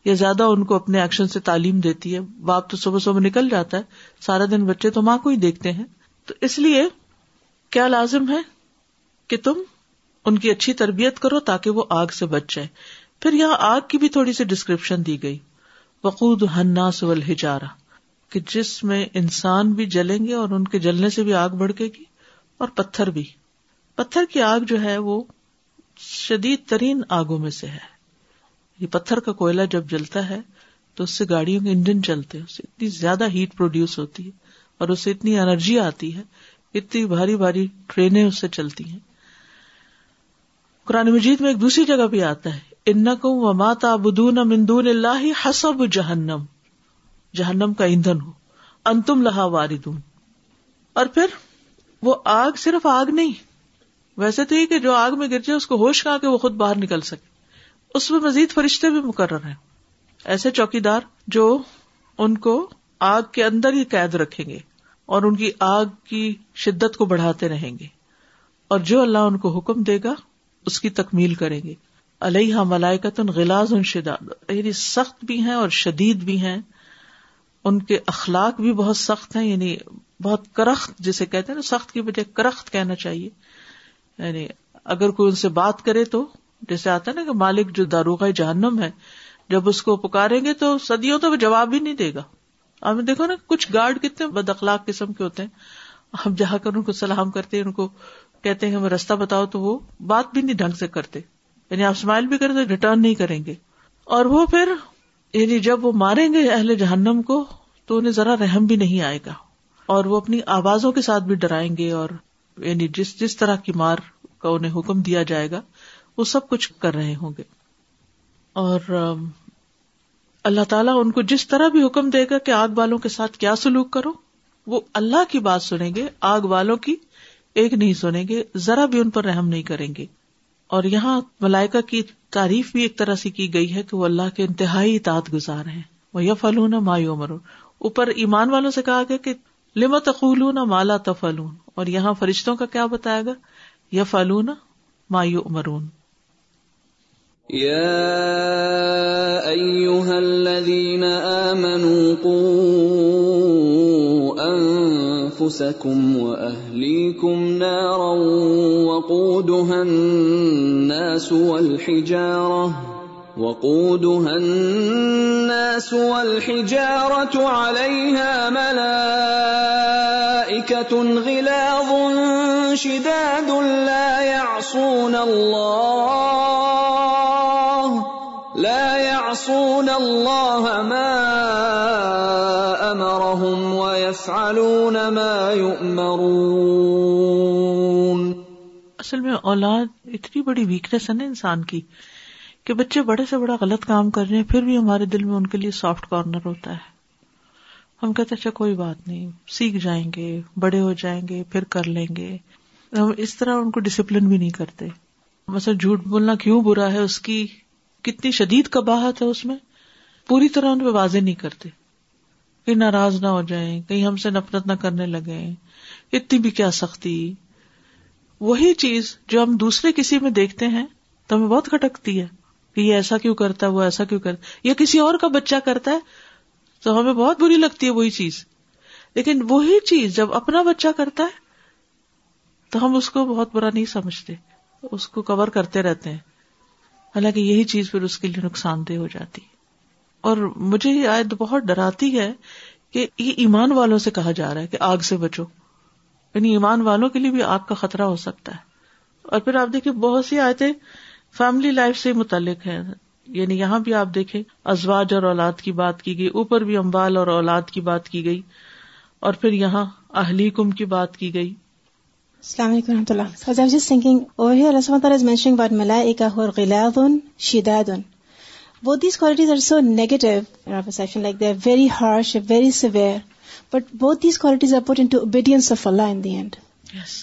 یا زیادہ ان کو اپنے ایکشن سے تعلیم دیتی ہے باپ تو صبح صبح نکل جاتا ہے سارا دن بچے تو ماں کو ہی دیکھتے ہیں تو اس لیے کیا لازم ہے کہ تم ان کی اچھی تربیت کرو تاکہ وہ آگ سے بچ جائے پھر یہاں آگ کی بھی تھوڑی سی ڈسکرپشن دی گئی وقود وقوع ہجارہ کہ جس میں انسان بھی جلیں گے اور ان کے جلنے سے بھی آگ بڑھ گئے گی اور پتھر بھی پتھر کی آگ جو ہے وہ شدید ترین آگوں میں سے ہے یہ پتھر کا کوئلہ جب جلتا ہے تو اس سے گاڑیوں کے انجن چلتے ہیں اتنی زیادہ ہیٹ پروڈیوس ہوتی ہے اور اس سے اتنی انرجی آتی ہے اتنی بھاری بھاری ٹرینیں اس سے چلتی ہیں قرآن مجید میں ایک دوسری جگہ بھی آتا ہے ان کو مندون اللہ حسب جہنم جہنم کا ایندھن ہو انتم لہا واری اور پھر وہ آگ صرف آگ نہیں ویسے تو یہ کہ جو آگ میں گر جائے اس کو ہوش کہا کہ وہ خود باہر نکل سکے اس میں مزید فرشتے بھی مقرر ہیں ایسے چوکی دار جو ان کو آگ کے اندر ہی قید رکھیں گے اور ان کی آگ کی شدت کو بڑھاتے رہیں گے اور جو اللہ ان کو حکم دے گا اس کی تکمیل کریں گے علیہ ملائکت غلاز ان شداد یعنی سخت بھی ہیں اور شدید بھی ہیں ان کے اخلاق بھی بہت سخت ہیں یعنی بہت کرخت جسے کہتے ہیں نا سخت کی وجہ کرخت کہنا چاہیے یعنی اگر کوئی ان سے بات کرے تو جیسے آتا ہے نا کہ مالک جو داروغ جہنم ہے جب اس کو پکاریں گے تو صدیوں تو وہ جواب بھی نہیں دے گا اب دیکھو نا کچھ گارڈ کتنے بد اخلاق قسم کے ہوتے ہیں ہم جا کر ان کو سلام کرتے ہیں ان کو کہتے ہیں ہمیں رستہ بتاؤ تو وہ بات بھی نہیں ڈھنگ سے کرتے یعنی آپ اسمائل بھی کرتے ریٹرن نہیں کریں گے اور وہ پھر یعنی جب وہ ماریں گے اہل جہنم کو تو انہیں ذرا رحم بھی نہیں آئے گا اور وہ اپنی آوازوں کے ساتھ بھی ڈرائیں گے اور یعنی جس جس طرح کی مار کا انہیں حکم دیا جائے گا وہ سب کچھ کر رہے ہوں گے اور اللہ تعالیٰ ان کو جس طرح بھی حکم دے گا کہ آگ والوں کے ساتھ کیا سلوک کرو وہ اللہ کی بات سنیں گے آگ والوں کی ایک نہیں سنیں گے ذرا بھی ان پر رحم نہیں کریں گے اور یہاں ملائکہ کی تعریف بھی ایک طرح سے کی گئی ہے کہ وہ اللہ کے انتہائی اطاعت گزار ہیں وہ فلون مایو امرون اوپر ایمان والوں سے کہا گیا کہ لما تخلون مالا تفلون اور یہاں فرشتوں کا کیا بتایا گا فلون مایو امرون أنفسكم وأهليكم نارا وقودها الناس والحجارة وقودها الناس والحجارة عليها ملائكة غلاظ شداد لا يعصون الله لا يعصون الله ما اصل میں اولاد اتنی بڑی ویکنیس ہے نا انسان کی کہ بچے بڑے سے بڑا غلط کام کر رہے ہیں پھر بھی ہمارے دل میں ان کے لیے سافٹ کارنر ہوتا ہے ہم کہتے اچھا کوئی بات نہیں سیکھ جائیں گے بڑے ہو جائیں گے پھر کر لیں گے ہم اس طرح ان کو ڈسپلن بھی نہیں کرتے مثلا جھوٹ بولنا کیوں برا ہے اس کی کتنی شدید کباہت ہے اس میں پوری طرح ان پہ واضح نہیں کرتے ناراض نہ ہو جائیں کہیں ہم سے نفرت نہ کرنے لگے اتنی بھی کیا سختی وہی چیز جو ہم دوسرے کسی میں دیکھتے ہیں تو ہمیں بہت کھٹکتی ہے کہ یہ ایسا کیوں کرتا ہے وہ ایسا کیوں کرتا ہے یا کسی اور کا بچہ کرتا ہے تو ہمیں بہت بری لگتی ہے وہی چیز لیکن وہی چیز جب اپنا بچہ کرتا ہے تو ہم اس کو بہت برا نہیں سمجھتے اس کو کور کرتے رہتے ہیں حالانکہ یہی چیز پھر اس کے لیے نقصان دہ ہو جاتی ہے اور مجھے یہ آیت بہت ڈراتی ہے کہ یہ ایمان والوں سے کہا جا رہا ہے کہ آگ سے بچو یعنی ایمان والوں کے لیے بھی آگ کا خطرہ ہو سکتا ہے اور پھر آپ دیکھیں بہت سی آیتیں فیملی لائف سے متعلق ہیں یعنی یہاں بھی آپ دیکھیں ازواج اور اولاد کی بات کی گئی اوپر بھی امبال اور اولاد کی بات کی گئی اور پھر یہاں اہلی کم کی بات کی گئی السلام علیکم رحمۃ Allah Both these qualities are so negative in our perception, like they're very harsh, very severe. But both these qualities are put into obedience of Allah in the end. Yes.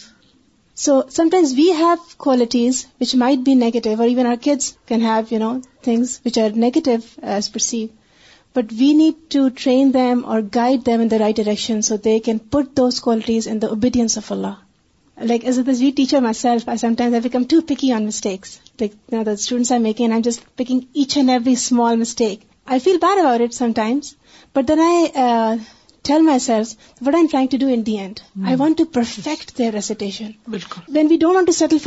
So sometimes we have qualities which might be negative, or even our kids can have, things which are negative as perceived. But we need to train them or guide them in the right direction so they can put those qualities in the obedience of Allah. Like as a Tajweed teacher myself, I sometimes become too picky on mistakes. For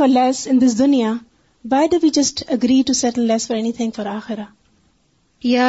less this دنیا by ڈ we just agree to settle less for anything for آخر یا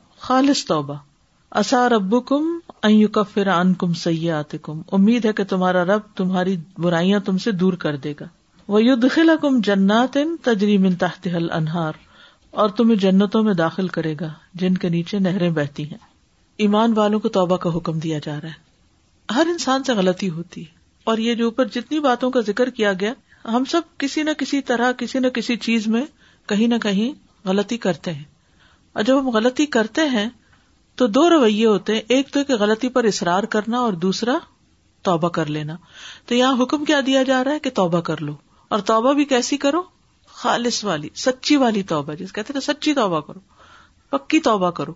خالص توبہ اصا رب کم ان کم سیاح آتے کم امید ہے کہ تمہارا رب تمہاری برائیاں تم سے دور کر دے گا وہ یو دخلا کم جنات ان تحت حل انہار اور تمہیں جنتوں میں داخل کرے گا جن کے نیچے نہریں بہتی ہیں ایمان والوں کو توبہ کا حکم دیا جا رہا ہے ہر انسان سے غلطی ہوتی ہے اور یہ جو اوپر جتنی باتوں کا ذکر کیا گیا ہم سب کسی نہ کسی طرح کسی نہ کسی چیز میں کہیں نہ کہیں غلطی کرتے ہیں اور جب ہم غلطی کرتے ہیں تو دو رویے ہوتے ہیں ایک تو کہ غلطی پر اصرار کرنا اور دوسرا توبہ کر لینا تو یہاں حکم کیا دیا جا رہا ہے کہ توبہ کر لو اور توبہ بھی کیسی کرو خالص والی سچی والی توبہ جس کہتے ہیں سچی توبہ کرو پکی توبہ کرو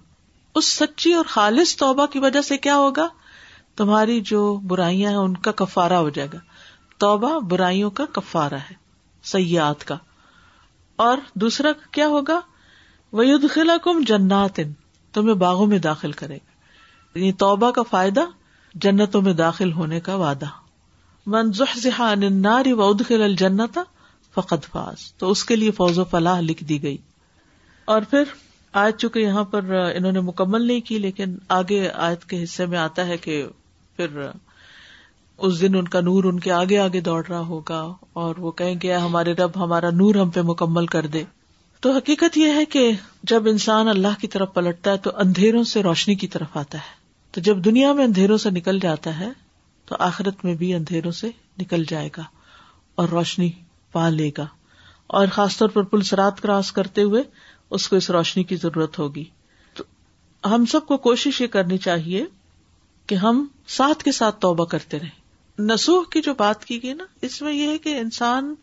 اس سچی اور خالص توبہ کی وجہ سے کیا ہوگا تمہاری جو برائیاں ہیں ان کا کفارا ہو جائے گا توبہ برائیوں کا کفارا ہے سیاحت کا اور دوسرا کیا ہوگا وید خلا کم جنات تمہیں باغوں میں داخل کرے گا یعنی توبہ کا فائدہ جنتوں میں داخل ہونے کا وعدہ منظاری وعود خل الجنت فقط فاس تو اس کے لیے فوز و فلاح لکھ دی گئی اور پھر آیت چکے یہاں پر انہوں نے مکمل نہیں کی لیکن آگے آیت کے حصے میں آتا ہے کہ پھر اس دن ان کا نور ان کے آگے آگے دوڑ رہا ہوگا اور وہ کہیں گے ہمارے رب ہمارا نور ہم پہ مکمل کر دے تو حقیقت یہ ہے کہ جب انسان اللہ کی طرف پلٹتا ہے تو اندھیروں سے روشنی کی طرف آتا ہے تو جب دنیا میں اندھیروں سے نکل جاتا ہے تو آخرت میں بھی اندھیروں سے نکل جائے گا اور روشنی پا لے گا اور خاص طور پر پلسرات کراس کرتے ہوئے اس کو اس روشنی کی ضرورت ہوگی تو ہم سب کو کوشش یہ کرنی چاہیے کہ ہم ساتھ کے ساتھ توبہ کرتے رہیں نسوح کی جو بات کی گئی نا اس میں یہ ہے کہ انسان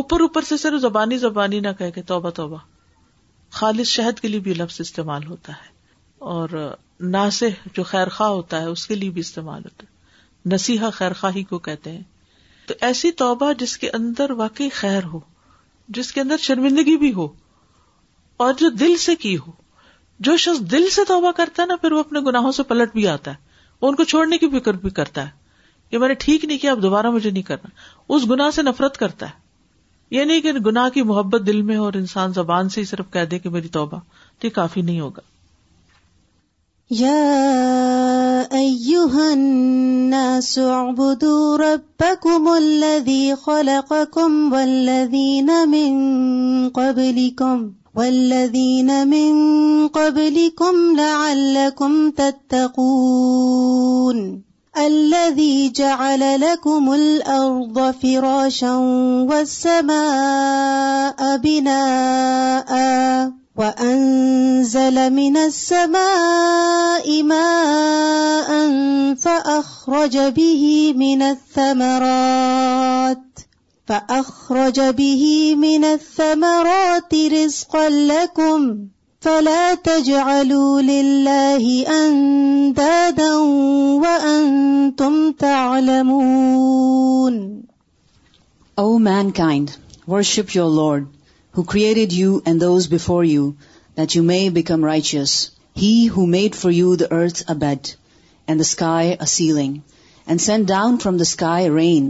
اوپر اوپر سے صرف زبانی زبانی نہ کہ توبہ توبہ خالص شہد کے لیے بھی لفظ استعمال ہوتا ہے اور ناسح جو خیر خواہ ہوتا ہے اس کے لیے بھی استعمال ہوتا ہے نصیحہ خیر خواہ کو کہتے ہیں تو ایسی توبہ جس کے اندر واقعی خیر ہو جس کے اندر شرمندگی بھی ہو اور جو دل سے کی ہو جو شخص دل سے توبہ کرتا ہے نا پھر وہ اپنے گناہوں سے پلٹ بھی آتا ہے ان کو چھوڑنے کی فکر بھی کرتا ہے کہ میں نے ٹھیک نہیں کیا اب دوبارہ مجھے نہیں کرنا اس گناہ سے نفرت کرتا ہے یہ نہیں کہ گناہ کی محبت دل میں ہو اور انسان زبان سے ہی صرف کہہ دے کہ میری توبہ تو یہ کافی نہیں ہوگا یا سوب الناس اعبدوا الدی خلک کم ولدی من قبل کم من نمنگ قبل تتقون الدی جعل لكم الأرض فراشا والسماء سم وأنزل من السماء سم فأخرج به بھی مین سمر به بھی مین سمر لكم فلا تجعلوا لله أندادا وأنتم تعلمون. O mankind, worship your Lord, who created you and those before you, that you may become righteous. He who made for you the earth a bed, and the sky a ceiling, and sent down from the sky rain,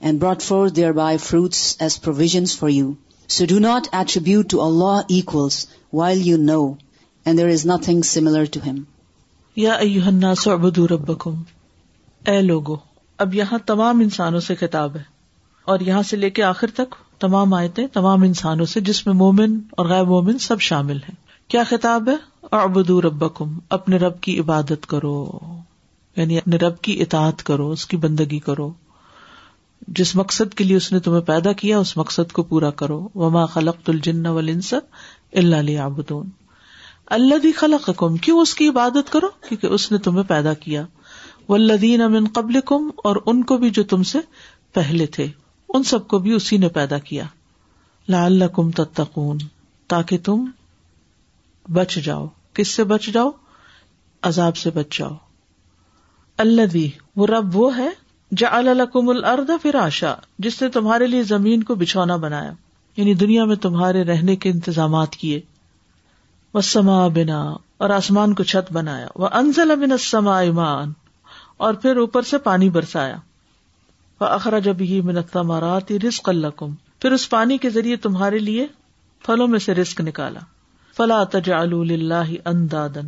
and brought forth thereby fruits as provisions for you. So do not attribute to Allah equals while you know and there is nothing similar to Him. یا ایوہ الناس عبدو ربکم اے لوگو اب یہاں تمام انسانوں سے خطاب ہے اور یہاں سے لے کے آخر تک تمام آیتیں تمام انسانوں سے جس میں مومن اور غیر مومن سب شامل ہیں کیا خطاب ہے اعبدو ربکم اپنے رب کی عبادت کرو یعنی اپنے رب کی اطاعت کرو اس کی بندگی کرو جس مقصد کے لیے اس نے تمہیں پیدا کیا اس مقصد کو پورا کرو وما خلق الجن ونسد اللہ اللہ خلق کم کیوں اس کی عبادت کرو کیونکہ اس نے تمہیں پیدا کیا وہ اللہ قبل اور ان کو بھی جو تم سے پہلے تھے ان سب کو بھی اسی نے پیدا کیا لا اللہ کم تاکہ تم بچ جاؤ کس سے بچ جاؤ عذاب سے بچ جاؤ اللہ وہ رب وہ ہے القم الردھر آشا جس نے تمہارے لیے زمین کو بچھونا بنایا یعنی دنیا میں تمہارے رہنے کے انتظامات کیے سما بنا اور آسمان کو چھت بنایا وہ انزل ایمان اور پھر اوپر سے پانی برسایا اخرا جب ہی منت مارات اللہ کم پھر اس پانی کے ذریعے تمہارے لیے پھلوں میں سے رسک نکالا فلا تجا اللہ ان داد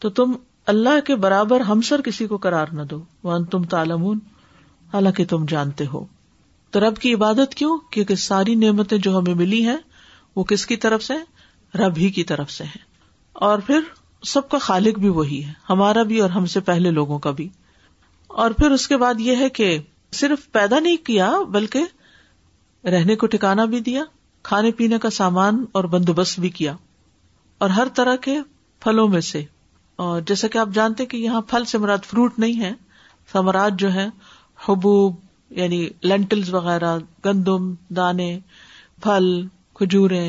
تو تم اللہ کے برابر ہمسر کسی کو کرار نہ دو تم تالمون حالانکہ تم جانتے ہو تو رب کی عبادت کیوں کیونکہ ساری نعمتیں جو ہمیں ملی ہیں وہ کس کی طرف سے رب ہی کی طرف سے اور پھر سب کا خالق بھی وہی ہے ہمارا بھی اور ہم سے پہلے لوگوں کا بھی اور پھر اس کے بعد یہ ہے کہ صرف پیدا نہیں کیا بلکہ رہنے کو ٹھکانا بھی دیا کھانے پینے کا سامان اور بندوبست بھی کیا اور ہر طرح کے پھلوں میں سے اور جیسا کہ آپ جانتے کہ یہاں پھل سمراج فروٹ نہیں ہے سمراج جو ہے حبوب یعنی لینٹلز وغیرہ گندم دانے پھل کھجورے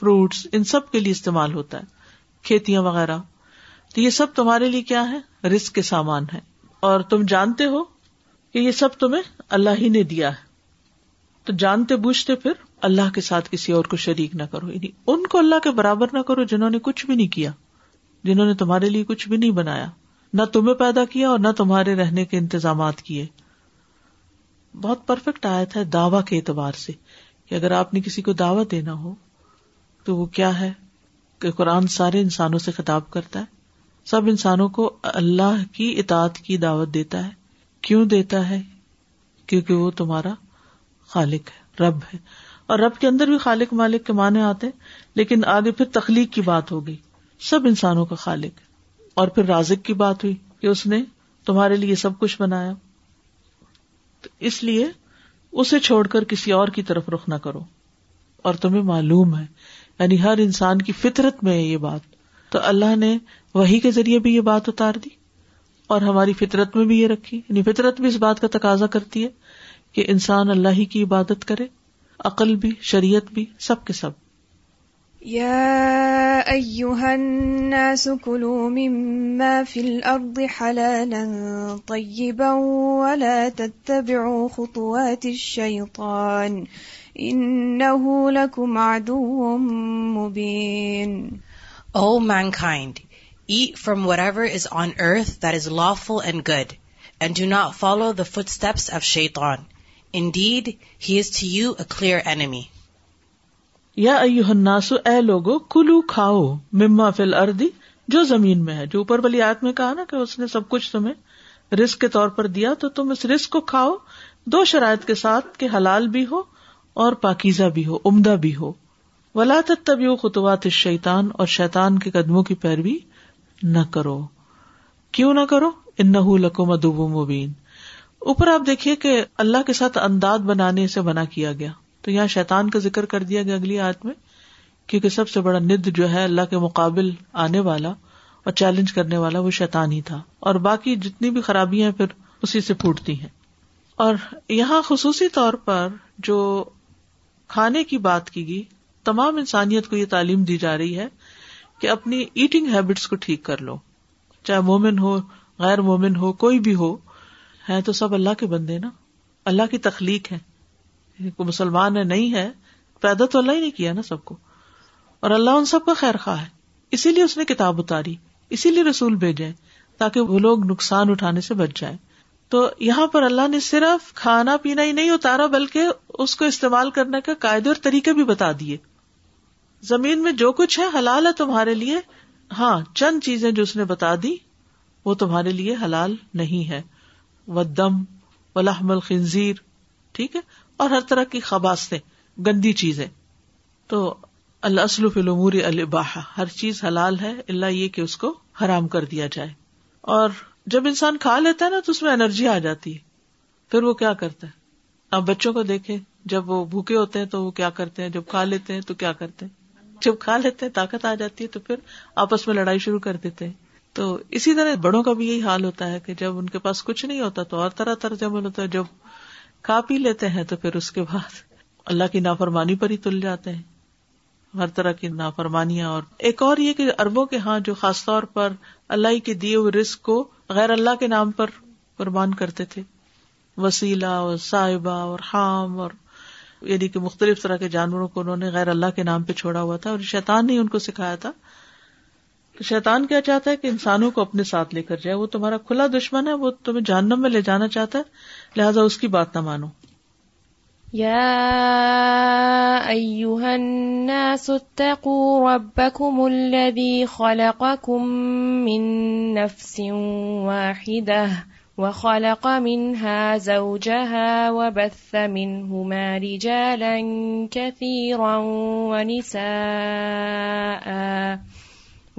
فروٹس ان سب کے لیے استعمال ہوتا ہے کھیتیاں وغیرہ تو یہ سب تمہارے لیے کیا ہے رسک کے سامان ہے اور تم جانتے ہو کہ یہ سب تمہیں اللہ ہی نے دیا ہے تو جانتے بوجھتے پھر اللہ کے ساتھ کسی اور کو شریک نہ کرو یعنی ان کو اللہ کے برابر نہ کرو جنہوں نے کچھ بھی نہیں کیا جنہوں نے تمہارے لیے کچھ بھی نہیں بنایا نہ تمہیں پیدا کیا اور نہ تمہارے رہنے کے انتظامات کیے بہت پرفیکٹ آیا تھا دعوی کے اعتبار سے کہ اگر آپ نے کسی کو دعوت دینا ہو تو وہ کیا ہے کہ قرآن سارے انسانوں سے خطاب کرتا ہے سب انسانوں کو اللہ کی اطاعت کی دعوت دیتا ہے کیوں دیتا ہے کیونکہ وہ تمہارا خالق ہے رب ہے اور رب کے اندر بھی خالق مالک کے معنی آتے لیکن آگے پھر تخلیق کی بات ہو گئی سب انسانوں کا خالق اور پھر رازق کی بات ہوئی کہ اس نے تمہارے لیے سب کچھ بنایا اس لیے اسے چھوڑ کر کسی اور کی طرف رخ نہ کرو اور تمہیں معلوم ہے یعنی ہر انسان کی فطرت میں ہے یہ بات تو اللہ نے وہی کے ذریعے بھی یہ بات اتار دی اور ہماری فطرت میں بھی یہ رکھی یعنی فطرت بھی اس بات کا تقاضا کرتی ہے کہ انسان اللہ ہی کی عبادت کرے عقل بھی شریعت بھی سب کے سب طيبا ولا تتبعوا خطوات الشيطان إنه لكم عدو مبين O man eat E from is is on earth is lawful and good and not not follow the foot Shaitan. Indeed, he indeed you you clear enemy. یا ہناسو اے لوگو کلو کھاؤ مما فل اردی جو زمین میں ہے جو اوپر والی آت میں کہا نا کہ اس نے سب کچھ تمہیں رسک کے طور پر دیا تو تم اس رسک کو کھاؤ دو شرائط کے ساتھ حلال بھی ہو اور پاکیزہ بھی ہو عمدہ بھی ہو ولا خطوط خطوات شیتان اور شیتان کے قدموں کی پیروی نہ کرو کیوں نہ کرو ان نہ مبین اوپر آپ دیکھیے کہ اللہ کے ساتھ انداز بنانے سے بنا کیا گیا تو یہاں شیتان کا ذکر کر دیا گیا اگلی آیت میں کیونکہ سب سے بڑا ند جو ہے اللہ کے مقابل آنے والا اور چیلنج کرنے والا وہ شیتان ہی تھا اور باقی جتنی بھی خرابیاں پھر اسی سے پھوٹتی ہیں اور یہاں خصوصی طور پر جو کھانے کی بات کی گئی تمام انسانیت کو یہ تعلیم دی جا رہی ہے کہ اپنی ایٹنگ ہیبٹس کو ٹھیک کر لو چاہے مومن ہو غیر مومن ہو کوئی بھی ہو ہے تو سب اللہ کے بندے نا اللہ کی تخلیق ہے کو مسلمان ہے نہیں ہے پیدا تو اللہ ہی نے کیا نا سب کو اور اللہ ان سب کا خیر خواہ ہے اسی لیے اس نے کتاب اتاری اسی لیے رسول بھیجے تاکہ وہ لوگ نقصان اٹھانے سے بچ جائے تو یہاں پر اللہ نے صرف کھانا پینا ہی نہیں اتارا بلکہ اس کو استعمال کرنے کا قاعدے اور طریقے بھی بتا دیے زمین میں جو کچھ ہے حلال ہے تمہارے لیے ہاں چند چیزیں جو اس نے بتا دی وہ تمہارے لیے حلال نہیں ہے ودم ولاحم الخنزیر ٹھیک ہے اور ہر طرح کی خباستیں گندی چیزیں تو اللہ الامور الباح ہر چیز حلال ہے اللہ یہ کہ اس کو حرام کر دیا جائے اور جب انسان کھا لیتا ہے نا تو اس میں انرجی آ جاتی ہے پھر وہ کیا کرتا ہے آپ بچوں کو دیکھے جب وہ بھوکے ہوتے ہیں تو وہ کیا کرتے ہیں جب کھا لیتے ہیں تو کیا کرتے ہیں جب کھا لیتے ہیں طاقت آ جاتی ہے تو پھر آپس میں لڑائی شروع کر دیتے ہیں تو اسی طرح بڑوں کا بھی یہی حال ہوتا ہے کہ جب ان کے پاس کچھ نہیں ہوتا تو اور طرح طرح جمل ہوتا ہے جب کھا پی لیتے ہیں تو پھر اس کے بعد اللہ کی نافرمانی پر ہی تل جاتے ہیں ہر طرح کی نافرمانیاں اور ایک اور یہ کہ اربوں کے ہاں جو خاص طور پر اللہ کے دیے ہوئے رسک کو غیر اللہ کے نام پر قربان کرتے تھے وسیلہ اور صاحبہ اور حام اور یعنی کہ مختلف طرح کے جانوروں کو انہوں نے غیر اللہ کے نام پہ چھوڑا ہوا تھا اور شیطان نے ان کو سکھایا تھا کہ شیطان کیا چاہتا ہے کہ انسانوں کو اپنے ساتھ لے کر جائے وہ تمہارا کھلا دشمن ہے وہ تمہیں جہنم میں لے جانا چاہتا ہے لہذا اس کی بات نہ مانو یا اتقوا خلق کم نفس من نفس ما وخلق منها زوجها وبث منهما رجالا كثيرا س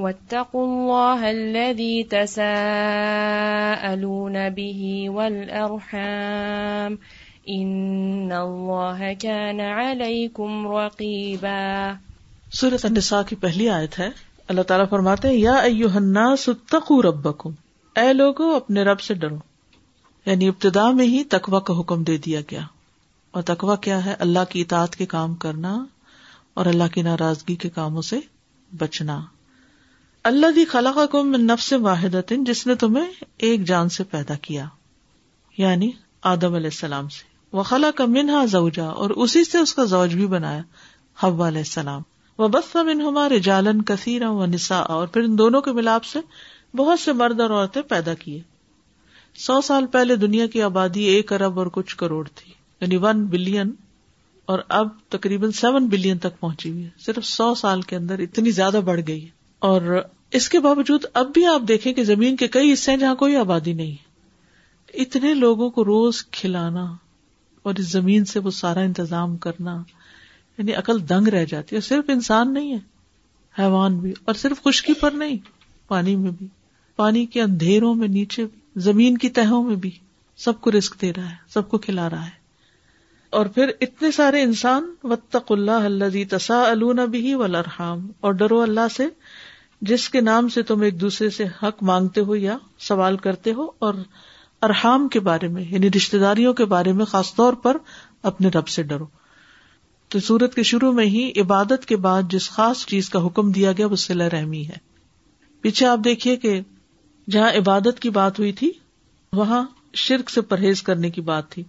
واتقوا الله الذي تساءلون به والأرحام إن الله كان عليكم رقيبا سورة النساء کی پہلی آیت ہے اللہ تعالیٰ فرماتے ہیں یا ایوہ الناس اتقوا ربکم اے لوگو اپنے رب سے ڈرو یعنی ابتدا میں ہی تقوی کا حکم دے دیا گیا اور تقوی کیا ہے اللہ کی اطاعت کے کام کرنا اور اللہ کی ناراضگی کے کاموں سے بچنا اللہ دی کم نفس واحد جس نے تمہیں ایک جان سے پیدا کیا یعنی آدم علیہ السلام سے وہ خلا کا منہا زوجا اور اسی سے اس کا زوج بھی بنایا حب علیہ السلام وہ بس من ہمارے جالن کثیر و نسا اور پھر ان دونوں کے ملاپ سے بہت سے مرد اور عورتیں پیدا کیے سو سال پہلے دنیا کی آبادی ایک ارب اور کچھ کروڑ تھی یعنی ون بلین اور اب تقریباً سیون بلین تک پہنچی ہوئی ہے صرف سو سال کے اندر اتنی زیادہ بڑھ گئی ہے اور اس کے باوجود اب بھی آپ دیکھیں کہ زمین کے کئی حصے ہیں جہاں کوئی آبادی نہیں اتنے لوگوں کو روز کھلانا اور اس زمین سے وہ سارا انتظام کرنا یعنی عقل دنگ رہ جاتی ہے صرف انسان نہیں ہے حیوان بھی اور صرف خشکی پر نہیں پانی میں بھی پانی کے اندھیروں میں نیچے بھی زمین کی تہوں میں بھی سب کو رسک دے رہا ہے سب کو کھلا رہا ہے اور پھر اتنے سارے انسان وط اللہ اللہ اللہ تصا بھی والام اور ڈرو اللہ سے جس کے نام سے تم ایک دوسرے سے حق مانگتے ہو یا سوال کرتے ہو اور ارحام کے بارے میں یعنی رشتے داریوں کے بارے میں خاص طور پر اپنے رب سے ڈرو تو سورت کے شروع میں ہی عبادت کے بعد جس خاص چیز کا حکم دیا گیا وہ صلاح رحمی ہے پیچھے آپ دیکھیے کہ جہاں عبادت کی بات ہوئی تھی وہاں شرک سے پرہیز کرنے کی بات تھی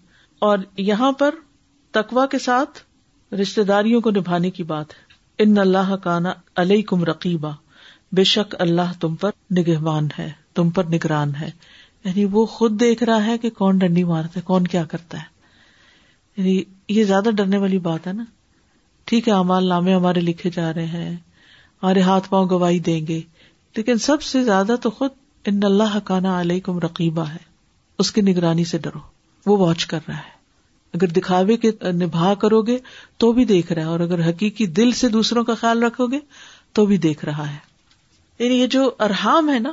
اور یہاں پر تقوا کے ساتھ رشتے داریوں کو نبھانے کی بات ہے ان اللہ کانا علیہ کم رقیبہ بے شک اللہ تم پر نگہبان ہے تم پر نگران ہے یعنی وہ خود دیکھ رہا ہے کہ کون ڈنڈی مارتا ہے کون کیا کرتا ہے یعنی یہ زیادہ ڈرنے والی بات ہے نا ٹھیک ہے امال نامے ہمارے لکھے جا رہے ہیں ہمارے ہاتھ پاؤں گواہی دیں گے لیکن سب سے زیادہ تو خود ان اللہ کانا علیہ کم رقیبہ ہے اس کی نگرانی سے ڈرو وہ واچ کر رہا ہے اگر دکھاوے کے نبھا کرو گے تو بھی دیکھ رہا ہے اور اگر حقیقی دل سے دوسروں کا خیال رکھو گے تو بھی دیکھ رہا ہے یعنی یہ جو ارحام ہے نا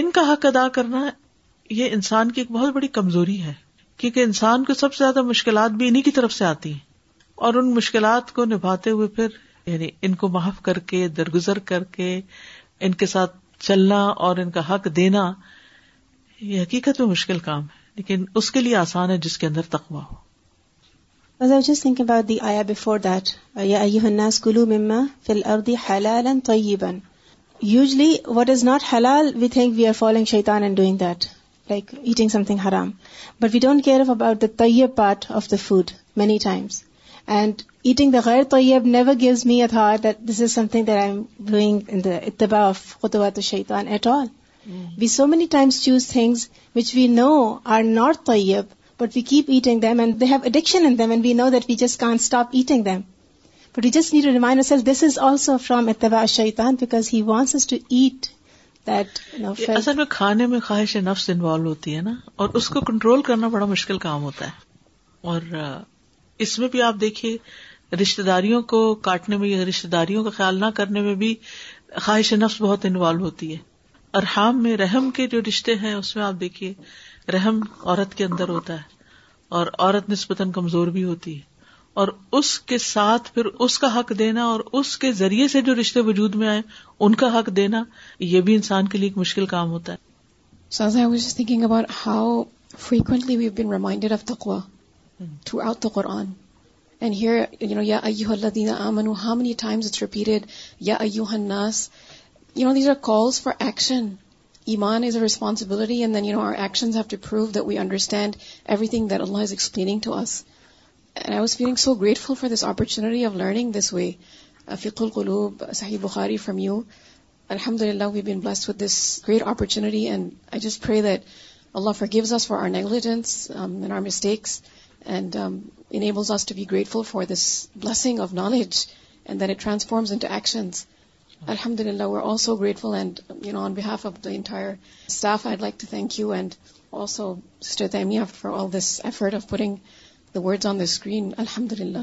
ان کا حق ادا کرنا یہ انسان کی ایک بہت بڑی کمزوری ہے کیونکہ انسان کو سب سے زیادہ مشکلات بھی انہیں کی طرف سے آتی ہیں اور ان مشکلات کو نبھاتے ہوئے پھر یعنی ان کو معاف کر کے درگزر کر کے ان کے ساتھ چلنا اور ان کا حق دینا یہ حقیقت میں مشکل کام ہے لیکن اس کے لیے آسان ہے جس کے اندر تخوا ہوجیت سنگھ کے usually what is not halal we think we are following Shaitan and doing that like eating something haram but we don't care about the tayyib part of the food many times and eating the غیر طیب never gives me Thar that this is something that I am doing Utba of Shaitan at all we so many times choose things which we know are not Tayyip but we keep eating them and they have addiction in them and we know that we just can stop eating them اصل میں کھانے میں خواہش نفس involve ہوتی ہے نا اور اس کو کنٹرول کرنا بڑا مشکل کام ہوتا ہے اور اس میں بھی آپ دیکھیے رشتے داریوں کو کاٹنے میں یا رشتے داروں کا خیال نہ کرنے میں بھی خواہش نفس بہت انوالو ہوتی ہے ارحام میں رحم کے جو رشتے ہیں اس میں آپ دیکھیے رحم عورت کے اندر ہوتا ہے اور عورت نسبتاً کمزور بھی ہوتی ہے اور اس کے ساتھ پھر اس کا حق دینا اور اس کے ذریعے سے جو رشتے وجود میں آئے ان کا حق دینا یہ بھی انسان کے لیے ایک مشکل کام ہوتا ہے and I was feeling so grateful for this opportunity of learning this way فیخل القلوب صحیح بخاری فرام یو الحمد للہ we been blessed with this great opportunity and I just pray that Allah forgives us for our negligence and our mistakes and enables us to be grateful for this blessing of knowledge and then it transforms into actions الحمد للہ we are also grateful and you know on behalf of the entire staff I like to thank you and also Taymiyyah for all this effort of pouring the words on the screen, alhamdulillah.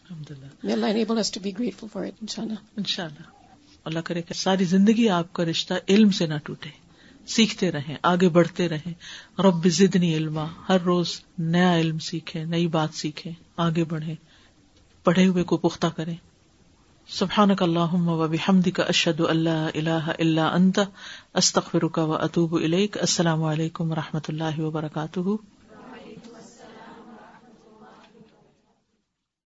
Alhamdulillah. May Allah enable us to be grateful for it, inshallah. Inshallah. Allah کرے کہ ساری زندگی آپ کا رشتہ علم سے نہ ٹوٹے سیکھتے رہیں آگے بڑھتے رہیں رب زدنی علما ہر روز نیا علم سیکھیں نئی بات سیکھیں آگے بڑھیں پڑھے ہوئے کو پختہ کریں سبحان کا اللہ وبحمد کا اشد اللہ اللہ اللہ انت استخر کا و اطوب السلام علیکم و رحمۃ اللہ وبرکاتہ